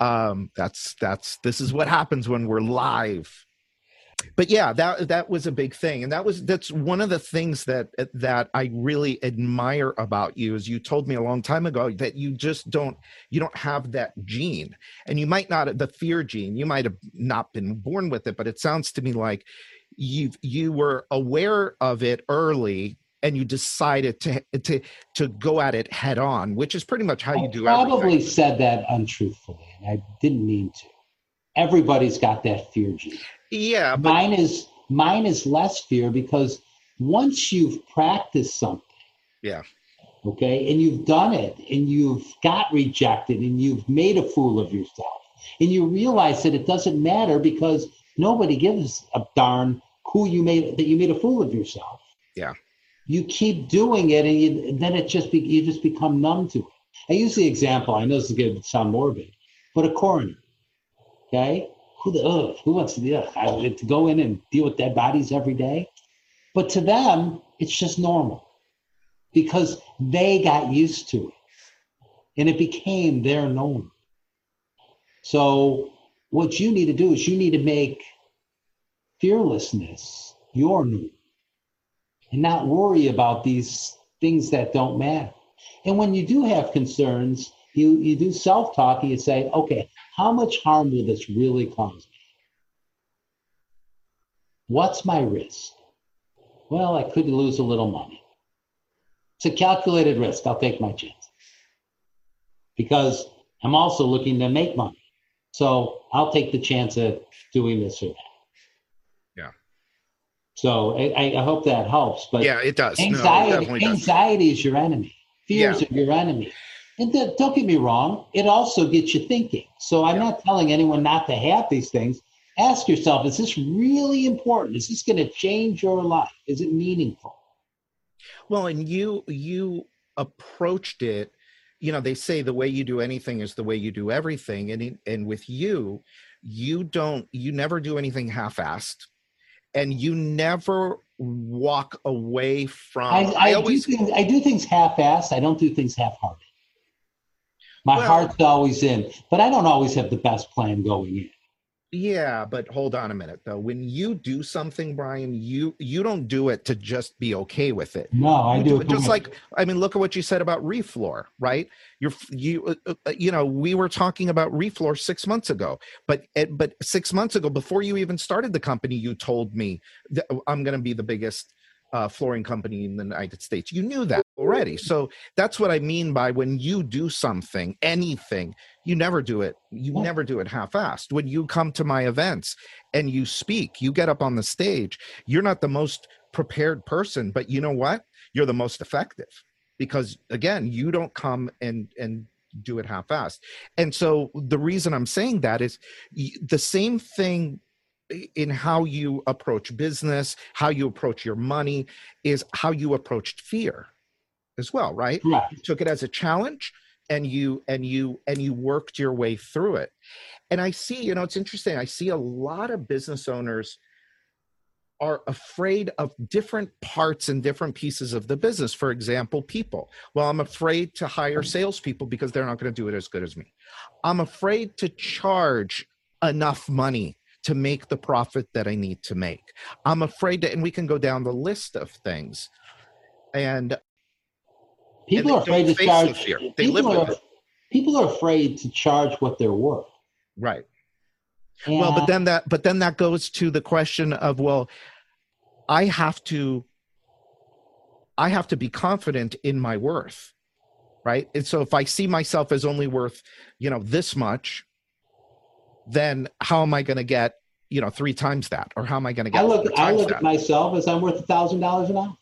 Speaker 3: um that's that's this is what happens when we're live but yeah that that was a big thing and that was that's one of the things that that i really admire about you is you told me a long time ago that you just don't you don't have that gene and you might not the fear gene you might have not been born with it but it sounds to me like you you were aware of it early and you decided to to to go at it head on which is pretty much how you do
Speaker 1: I probably
Speaker 3: everything.
Speaker 1: said that untruthfully and i didn't mean to everybody's got that fear gene
Speaker 3: yeah.
Speaker 1: But- mine is mine is less fear because once you've practiced something,
Speaker 3: yeah.
Speaker 1: Okay, and you've done it and you've got rejected and you've made a fool of yourself. And you realize that it doesn't matter because nobody gives a darn who you made that you made a fool of yourself.
Speaker 3: Yeah.
Speaker 1: You keep doing it and, you, then it just be, you just become numb to it. I use the example, I know this is going to sound morbid, but a coroner. Okay who the ugh, who wants to, ugh, to go in and deal with dead bodies every day? But to them, it's just normal because they got used to it and it became their norm. So what you need to do is you need to make fearlessness your norm and not worry about these things that don't matter. And when you do have concerns, you, you do self-talk and you say, okay, how much harm will this really cause me? What's my risk? Well, I could lose a little money. It's a calculated risk. I'll take my chance. Because I'm also looking to make money. So I'll take the chance of doing this or that.
Speaker 3: Yeah.
Speaker 1: So I, I hope that helps. But
Speaker 3: yeah, it does.
Speaker 1: Anxiety,
Speaker 3: no,
Speaker 1: it anxiety is your enemy. Fears yeah. are your enemy. And don't get me wrong, it also gets you thinking. So I'm yeah. not telling anyone not to have these things. Ask yourself, is this really important? Is this going to change your life? Is it meaningful?
Speaker 3: Well, and you you approached it, you know, they say the way you do anything is the way you do everything. And and with you, you don't you never do anything half-assed and you never walk away from
Speaker 1: I, I, I always do things, I do things half-assed. I don't do things half-hearted. My well, heart's always in, but I don't always have the best plan going in.
Speaker 3: Yeah, but hold on a minute though. When you do something, Brian, you you don't do it to just be okay with it.
Speaker 1: No, I do, do
Speaker 3: it just like I mean, look at what you said about Refloor, right? You're you uh, uh, you know we were talking about Refloor six months ago, but but six months ago, before you even started the company, you told me that I'm going to be the biggest uh, flooring company in the United States. You knew that already. So that's what I mean by when you do something, anything, you never do it. You
Speaker 1: Yeah.
Speaker 3: never do it half-assed. When you come to my events and you speak, you get up on the stage. You're not the most prepared person, but you know what? You're the most effective because again, you don't come and and do it half-assed. And so the reason I'm saying that is the same thing in how you approach business, how you approach your money, is how you approached fear as well, right?
Speaker 1: Correct.
Speaker 3: You took it as a challenge and you and you and you worked your way through it. And I see, you know, it's interesting. I see a lot of business owners are afraid of different parts and different pieces of the business. For example, people. Well, I'm afraid to hire salespeople because they're not going to do it as good as me. I'm afraid to charge enough money to make the profit that I need to make. I'm afraid to, and we can go down the list of things. And
Speaker 1: People
Speaker 3: they
Speaker 1: are afraid to charge.
Speaker 3: the fear. They
Speaker 1: people,
Speaker 3: live with
Speaker 1: are,
Speaker 3: it.
Speaker 1: people are afraid to charge what they're worth.
Speaker 3: right. well but then that but then that goes to the question of well i have to i have to be confident in my worth right and so if i see myself as only worth you know this much then how am i going to get you know three times that or how am i going to get
Speaker 1: I look, I look
Speaker 3: that?
Speaker 1: at myself as I'm worth a thousand dollars an hour,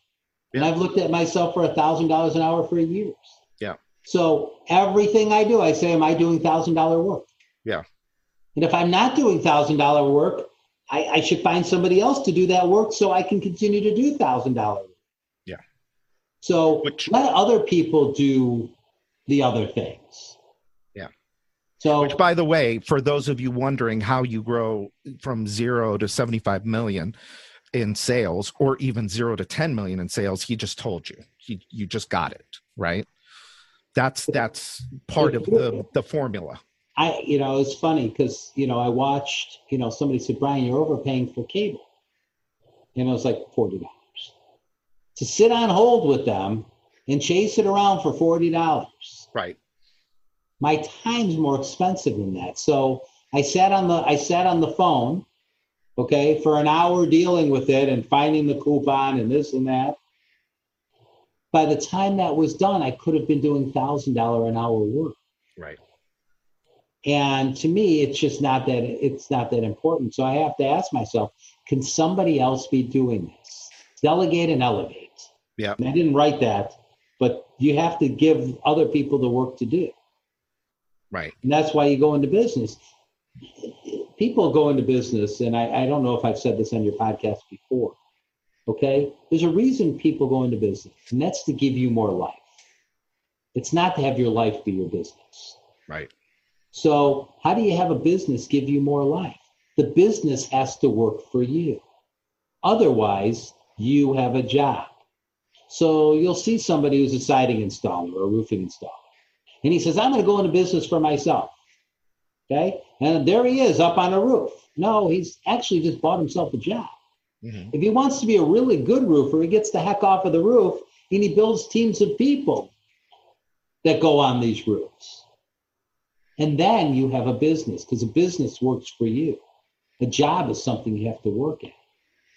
Speaker 1: and I've looked at myself for a thousand dollars an hour for years.
Speaker 3: Yeah.
Speaker 1: So everything I do, I say, "Am I doing thousand dollar work?"
Speaker 3: Yeah.
Speaker 1: And if I'm not doing thousand dollar work, I, I should find somebody else to do that work so I can continue to do thousand dollar work.
Speaker 3: Yeah.
Speaker 1: So
Speaker 3: Which-
Speaker 1: let other people do the other things. So
Speaker 3: Which, by the way, for those of you wondering how you grow from zero to 75 million in sales, or even zero to 10 million in sales, he just told you. He, you just got it, right? That's that's part of the the formula.
Speaker 1: I, you know, it's funny because, you know, I watched, you know, somebody said, Brian, you're overpaying for cable. And it was like $40. To sit on hold with them and chase it around for $40.
Speaker 3: Right.
Speaker 1: My time's more expensive than that. So I sat on the I sat on the phone, okay, for an hour dealing with it and finding the coupon and this and that. By the time that was done, I could have been doing thousand dollar an hour work.
Speaker 3: Right.
Speaker 1: And to me, it's just not that it's not that important. So I have to ask myself, can somebody else be doing this? Delegate and elevate.
Speaker 3: Yeah.
Speaker 1: I didn't write that, but you have to give other people the work to do.
Speaker 3: Right.
Speaker 1: And that's why you go into business. People go into business, and I, I don't know if I've said this on your podcast before. Okay. There's a reason people go into business, and that's to give you more life. It's not to have your life be your business.
Speaker 3: Right.
Speaker 1: So, how do you have a business give you more life? The business has to work for you. Otherwise, you have a job. So, you'll see somebody who's a siding installer or a roofing installer, and he says, I'm going to go into business for myself. Okay. And there he is up on a roof. No, he's actually just bought himself a job.
Speaker 3: Mhm.
Speaker 1: If he wants to be a really good roofer, he gets the heck off of the roof and he builds teams of people that go on these roofs. And then you have a business because a business works for you. A job is something you have to work at.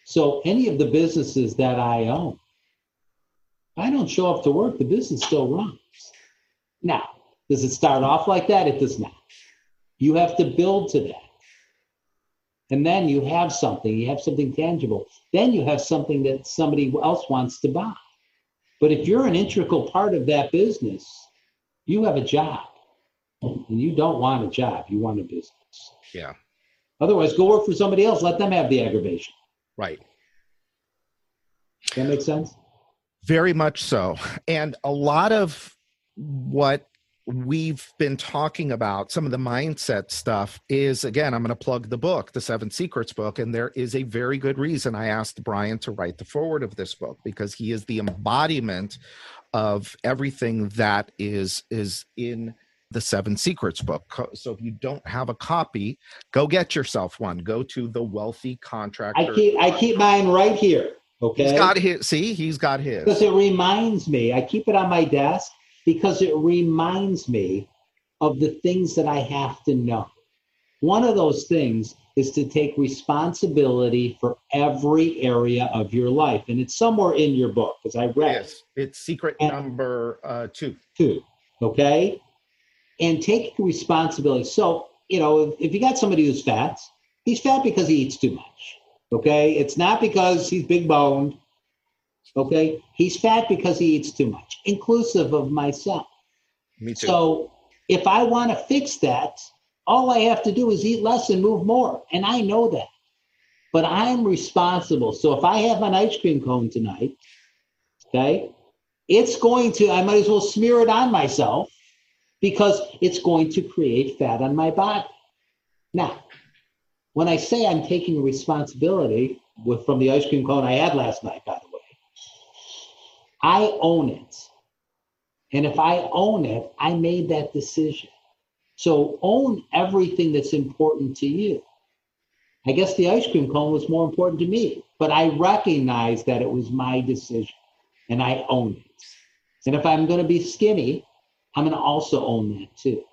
Speaker 1: So any of the businesses that I own, I don't show up to work, the business still runs. Now, does it start off like that? It does not. You have to build to that. And then you have something, you have something tangible. Then you have something that somebody else wants to buy. But if you're an integral part of that business, you have a job. And you don't want a job, you want a business.
Speaker 3: Yeah.
Speaker 1: Otherwise, go work for somebody else, let them have the aggravation.
Speaker 3: Right.
Speaker 1: That makes sense?
Speaker 3: Very much so. And a lot of what we've been talking about, some of the mindset stuff, is again, I'm going to plug the book, the Seven Secrets book. And there is a very good reason I asked Brian to write the forward of this book because he is the embodiment of everything that is is in the Seven Secrets book. So if you don't have a copy, go get yourself one. Go to the Wealthy Contractor.
Speaker 1: I keep I keep mine right here. Okay.
Speaker 3: He's got his. See, he's got his.
Speaker 1: because it reminds me i keep it on my desk because it reminds me of the things that i have to know one of those things is to take responsibility for every area of your life. And it's somewhere in your book because I read
Speaker 3: Yes, it's secret
Speaker 1: And-
Speaker 3: number uh, two.
Speaker 1: too. Okay. And take responsibility. So, you know, if, if you got somebody who's fat, he's fat because he eats too much. Okay. It's not because he's big boned. Okay. He's fat because he eats too much, inclusive of myself.
Speaker 3: Me too.
Speaker 1: So if I want to fix that, all I have to do is eat less and move more. And I know that. But I'm responsible. So if I have an ice cream cone tonight, okay, it's going to, I might as well smear it on myself because it's going to create fat on my body. Now, when I say I'm taking responsibility with from the ice cream cone I had last night, by the way, I own it. And if I own it, I made that decision. So own everything that's important to you. I guess the ice cream cone was more important to me, but I recognize that it was my decision and I own it. And if I'm going to be skinny, I'm going to also own that too.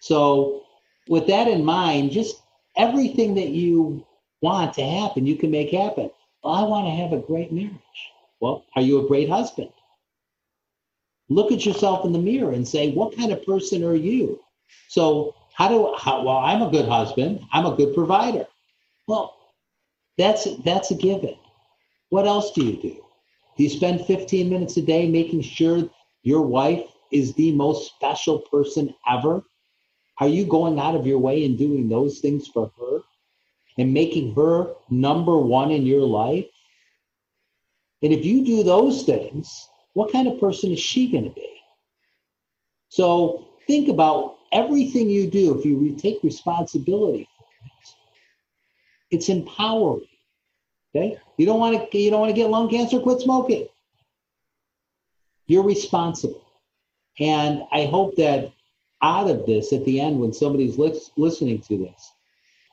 Speaker 1: So, with that in mind, just everything that you want to happen, you can make happen. Well, I want to have a great marriage. Well, are you a great husband? Look at yourself in the mirror and say, what kind of person are you? So, how do how, well, I'm a good husband. I'm a good provider. Well, that's that's a given. What else do you do? Do you spend 15 minutes a day making sure your wife is the most special person ever? Are you going out of your way and doing those things for her and making her number one in your life? And if you do those things, what kind of person is she going to be? So think about everything you do if you re- take responsibility for it. It's empowering. Okay? You don't want to you don't want to get lung cancer, quit smoking. You're responsible. And I hope that out of this at the end when somebody's lis- listening to this,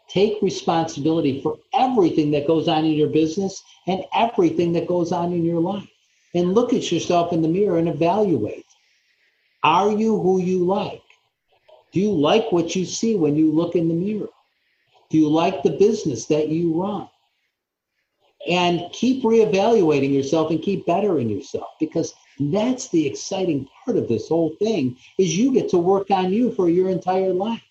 Speaker 1: take responsibility for everything that goes on in your business and everything that goes on in your life. And look at yourself in the mirror and evaluate. Are you who you like? Do you like what you see when you look in the mirror? Do you like the business that you run? And keep reevaluating yourself and keep bettering yourself because that's the exciting part of this whole thing is you get to work on you for your entire life.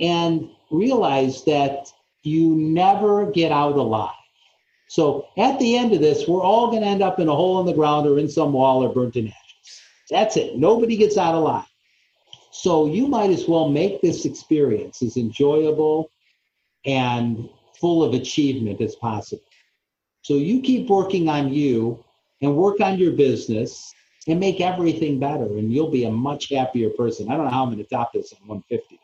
Speaker 1: And realize that you never get out alive. So at the end of this, we're all going to end up in a hole in the ground or in some wall or burnt in ashes. That's it. Nobody gets out alive. So you might as well make this experience as enjoyable and full of achievement as possible. So you keep working on you and work on your business and make everything better, and you'll be a much happier person. I don't know how I'm going to top this on 150.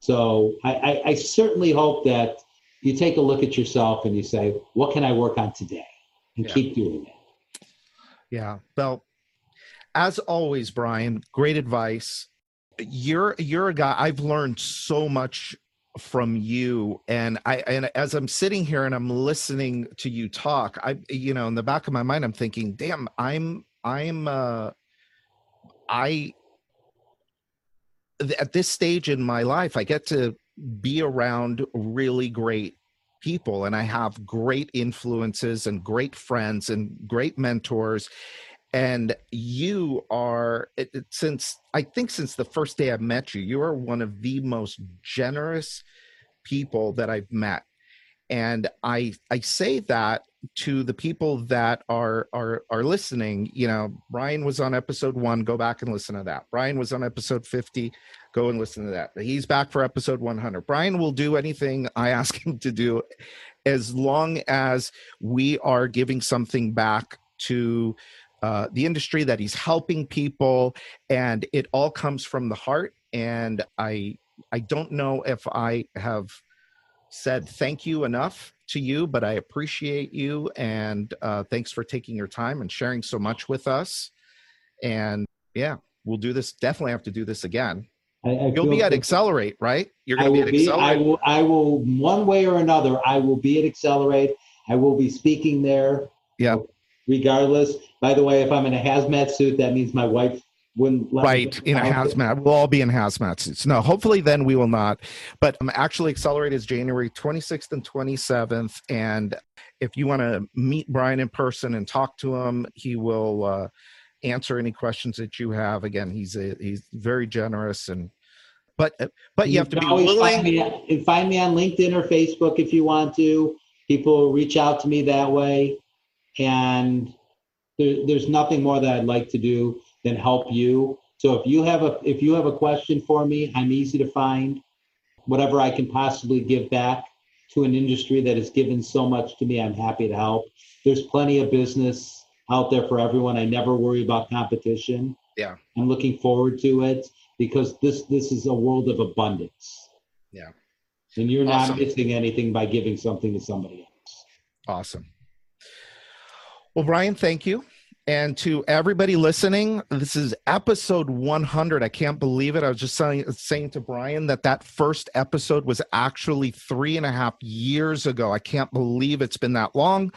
Speaker 1: So I, I, I certainly hope that you take a look at yourself and you say, what can I work on today? And
Speaker 3: Yeah.
Speaker 1: keep doing it.
Speaker 3: Yeah. Well, as always, Brian, great advice. You're you're a guy I've learned so much from you and I and as I'm sitting here and I'm listening to you talk, I you know, in the back of my mind I'm thinking, "Damn, I'm I'm uh I th- at this stage in my life I get to be around really great people and I have great influences and great friends and great mentors. And you are it, it- since i think since the first day i met you you are one of the most generous people that i've met. And i i say that to the people that are are are listening you know brian was on episode 1 go back and listen to that. Brian was on episode 50 go and listen to that. He's back for episode 100 brian will do anything i [LAUGHS] ask him to do as long as we are giving something back to uh, the industry that he's helping people and it all comes from the heart. And i i don't know if i have said thank you enough to you but i appreciate you and uh, thanks for taking your time and sharing so much with us and yeah we'll do this definitely have to do this again
Speaker 1: I, I
Speaker 3: you'll be at accelerate right you're gonna be
Speaker 1: will
Speaker 3: at
Speaker 1: be, I
Speaker 3: accelerate
Speaker 1: will, I will, one way or another, I will be at Accelerate. I will be speaking there.
Speaker 3: Yeah.
Speaker 1: Regardless. By the way, if I'm in a hazmat suit, that means my wife me
Speaker 3: right in a hazmat. We'll all be in hazmat suits no hopefully then we will not. But um, actually accelerate is january 26th and 27th and if you want to meet brian in person and talk to him he will uh, answer any questions that you have. Again he's a, he's very generous and but uh, but you have to be
Speaker 1: always Find
Speaker 3: willing
Speaker 1: me, find me on LinkedIn or Facebook if you want to. People reach out to me that way, and there, there's nothing more that I'd like to do than help you. So if you have a if you have a question for me, I'm easy to find. Whatever I can possibly give back to an industry that has given so much to me, I'm happy to help. There's plenty of business out there for everyone. I never worry about competition.
Speaker 3: Yeah.
Speaker 1: I'm looking forward to it because this this is a world of abundance.
Speaker 3: Yeah.
Speaker 1: And you're not missing anything by giving something to somebody else.
Speaker 3: Awesome. Well, Brian, thank you. And to everybody listening, this is episode 100. I can't believe it. I was just saying, saying to Brian that that first episode was actually three and a half years ago. I can't believe it's been that long,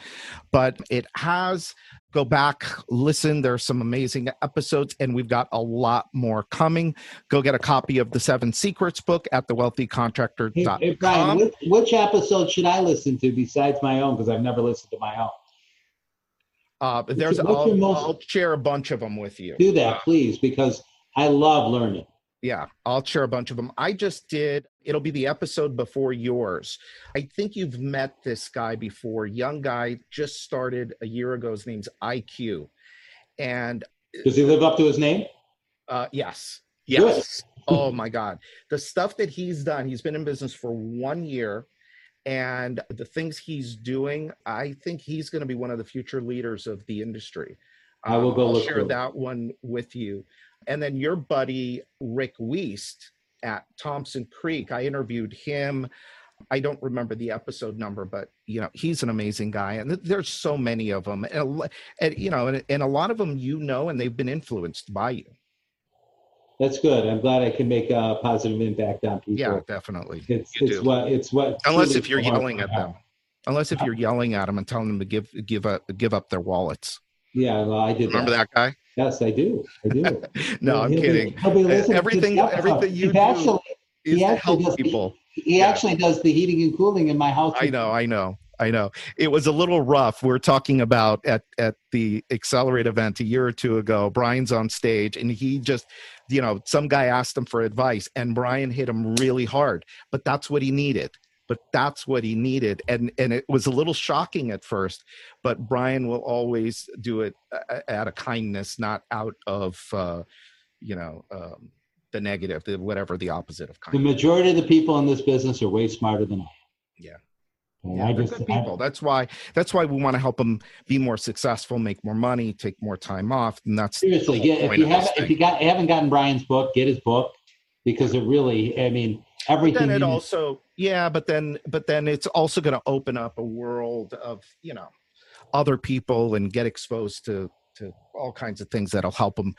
Speaker 3: but it has. Go back, listen. There's some amazing episodes, and we've got a lot more coming. Go get a copy of the Seven Secrets book at
Speaker 1: Hey,
Speaker 3: thewealthycontractor.com.
Speaker 1: hey Brian, which, which episode should I listen to besides my own? Because I've never listened to my own.
Speaker 3: Uh, there's I'll, I'll share a bunch of them with you.
Speaker 1: Do that, please, because I love learning.
Speaker 3: Yeah, I'll share a bunch of them. I just did. It'll be the episode before yours. I think you've met this guy before. Young guy, just started a year ago. His name's IQ, and
Speaker 1: Does he live up to his name?
Speaker 3: uh, yes, yes. oh my God, the stuff that he's done. He's been in business for one year, and the things he's doing. I think he's going to be one of the future leaders of the industry.
Speaker 1: I will
Speaker 3: Um,
Speaker 1: go
Speaker 3: share
Speaker 1: it.
Speaker 3: that one with you. And then your buddy Rick Wiest at Thompson Creek, I interviewed him. I don't remember the episode number, but you know he's an amazing guy, and there's so many of them, and, and you know, and, and a lot of them you know, and they've been influenced by you.
Speaker 1: That's good. I'm glad I can make a positive impact on people.
Speaker 3: Yeah, definitely.
Speaker 1: It's
Speaker 3: you
Speaker 1: it's
Speaker 3: do.
Speaker 1: what it's what.
Speaker 3: Unless if you're yelling at them, unless if you're yelling at them and telling them to give give up give up their wallets.
Speaker 1: Yeah, well, I did.
Speaker 3: Remember that guy?
Speaker 1: Yes, I do. I do. [LAUGHS]
Speaker 3: No, I'm
Speaker 1: He'll be-
Speaker 3: kidding.
Speaker 1: he'll be listening
Speaker 3: everything-
Speaker 1: this
Speaker 3: everything you
Speaker 1: He
Speaker 3: do
Speaker 1: actually,
Speaker 3: Is
Speaker 1: He
Speaker 3: to help
Speaker 1: does the-
Speaker 3: people.
Speaker 1: he
Speaker 3: Yeah.
Speaker 1: actually does the heating and cooling in my house.
Speaker 3: I know, I know, I know. It was a little rough. We are talking about at at the Accelerate event a year or two ago. Brian's on stage, and he just, you know, some guy asked him for advice, and Brian hit him really hard. But that's what he needed. But that's what he needed, and and it was a little shocking at first. But Brian will always do it uh, out of kindness, not out of, uh, you know, um, the negative, the whatever the opposite of
Speaker 1: The majority of the people in this business are way smarter than I. am.
Speaker 3: Yeah.
Speaker 1: And
Speaker 3: Yeah,
Speaker 1: I
Speaker 3: they're
Speaker 1: just
Speaker 3: good
Speaker 1: I-
Speaker 3: people. that's why that's why we want to help them be more successful, make more money, take more time off, and that's
Speaker 1: seriously, get, if you haven't if you got haven't gotten Brian's book, get his book because it really. I mean,
Speaker 3: But
Speaker 1: everything.
Speaker 3: then it also, yeah, but then but then it's also going to open up a world of you know other people and get exposed to to all kinds of things that'll help them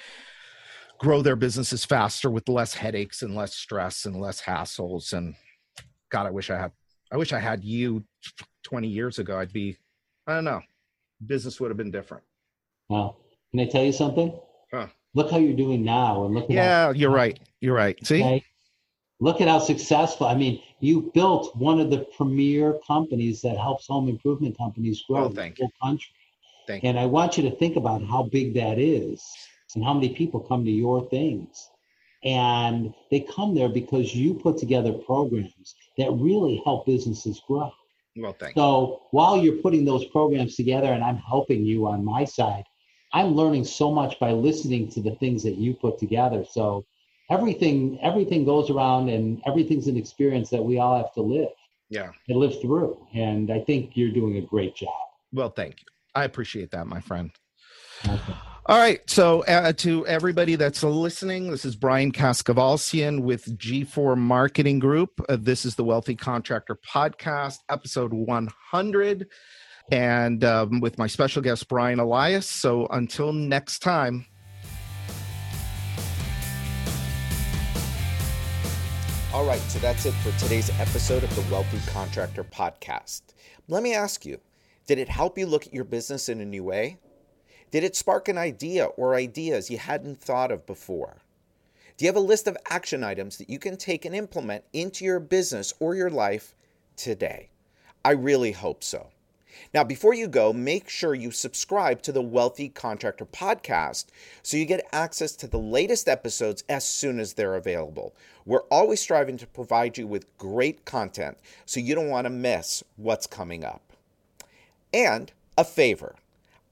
Speaker 3: grow their businesses faster with less headaches and less stress and less hassles. And God, I wish I had I wish I had you 20 years ago. I'd be I don't know, business would have been different.
Speaker 1: Well, can I tell you something?
Speaker 3: Huh.
Speaker 1: Look how you're doing now, and look at how
Speaker 3: Yeah, you're right. You're right. See.
Speaker 1: Okay. Look at how successful. I mean, you built one of the premier companies that helps home improvement companies grow
Speaker 3: Oh,
Speaker 1: in the
Speaker 3: thank
Speaker 1: whole country.
Speaker 3: Thank you.
Speaker 1: And I want you to think about how big that is and how many people come to your things. And they come there because you put together programs that really help businesses grow.
Speaker 3: Well, thank you.
Speaker 1: So while you're putting those programs together and I'm helping you on my side, I'm learning so much by listening to the things that you put together. So everything everything goes around and everything's an experience that we all have to live
Speaker 3: Yeah.
Speaker 1: and live through. And I think you're doing a great job.
Speaker 3: Well, thank you. I appreciate that, my friend.
Speaker 1: Okay.
Speaker 3: All right. So, uh, to everybody that's listening, this is Brian Kaskavalciyan with G4 Marketing Group. Uh, this is the Wealthy Contractor Podcast, episode 100, and um, with my special guest, Brian Elias. So, until next time.
Speaker 5: All right, so that's it for today's episode of the Wealthy Contractor Podcast. Let me ask you did it help you look at your business in a new way?
Speaker 3: Did it spark an idea or ideas you hadn't thought of before? Do you have a list of action items that you can take and implement into your business or your life today? I really hope so. Now, before you go, make sure you subscribe to the Wealthy Contractor podcast so you get access to the latest episodes as soon as they're available. We're always striving to provide you with great content, so you don't want to miss what's coming up. And a favor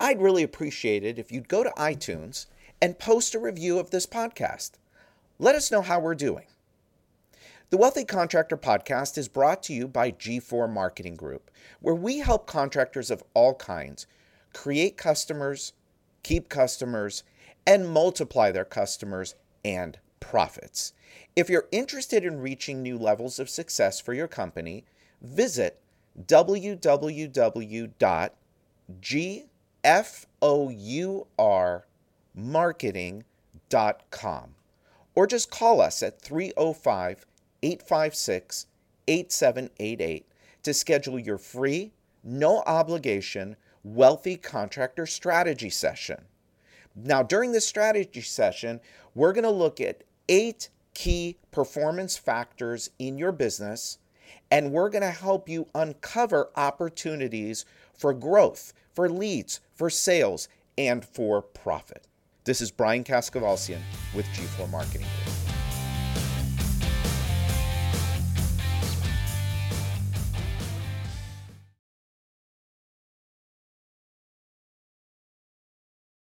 Speaker 3: I'd really appreciate it if you'd go to iTunes and post a review of this podcast. Let us know how we're doing. The Wealthy Contractor Podcast is brought to you by G4 Marketing Group, where we help contractors of all kinds create customers, keep customers, and multiply their customers and profits. If you're interested in reaching new levels of success for your company, visit www.gfourmarketing.com or just call us at 305 856 8788 to schedule your free, no obligation, wealthy contractor strategy session. Now, during this strategy session, we're going to look at eight key performance factors in your business, and we're going to help you uncover opportunities for growth, for leads, for sales, and for profit. This is Brian Kaskavalciyan with G4 Marketing.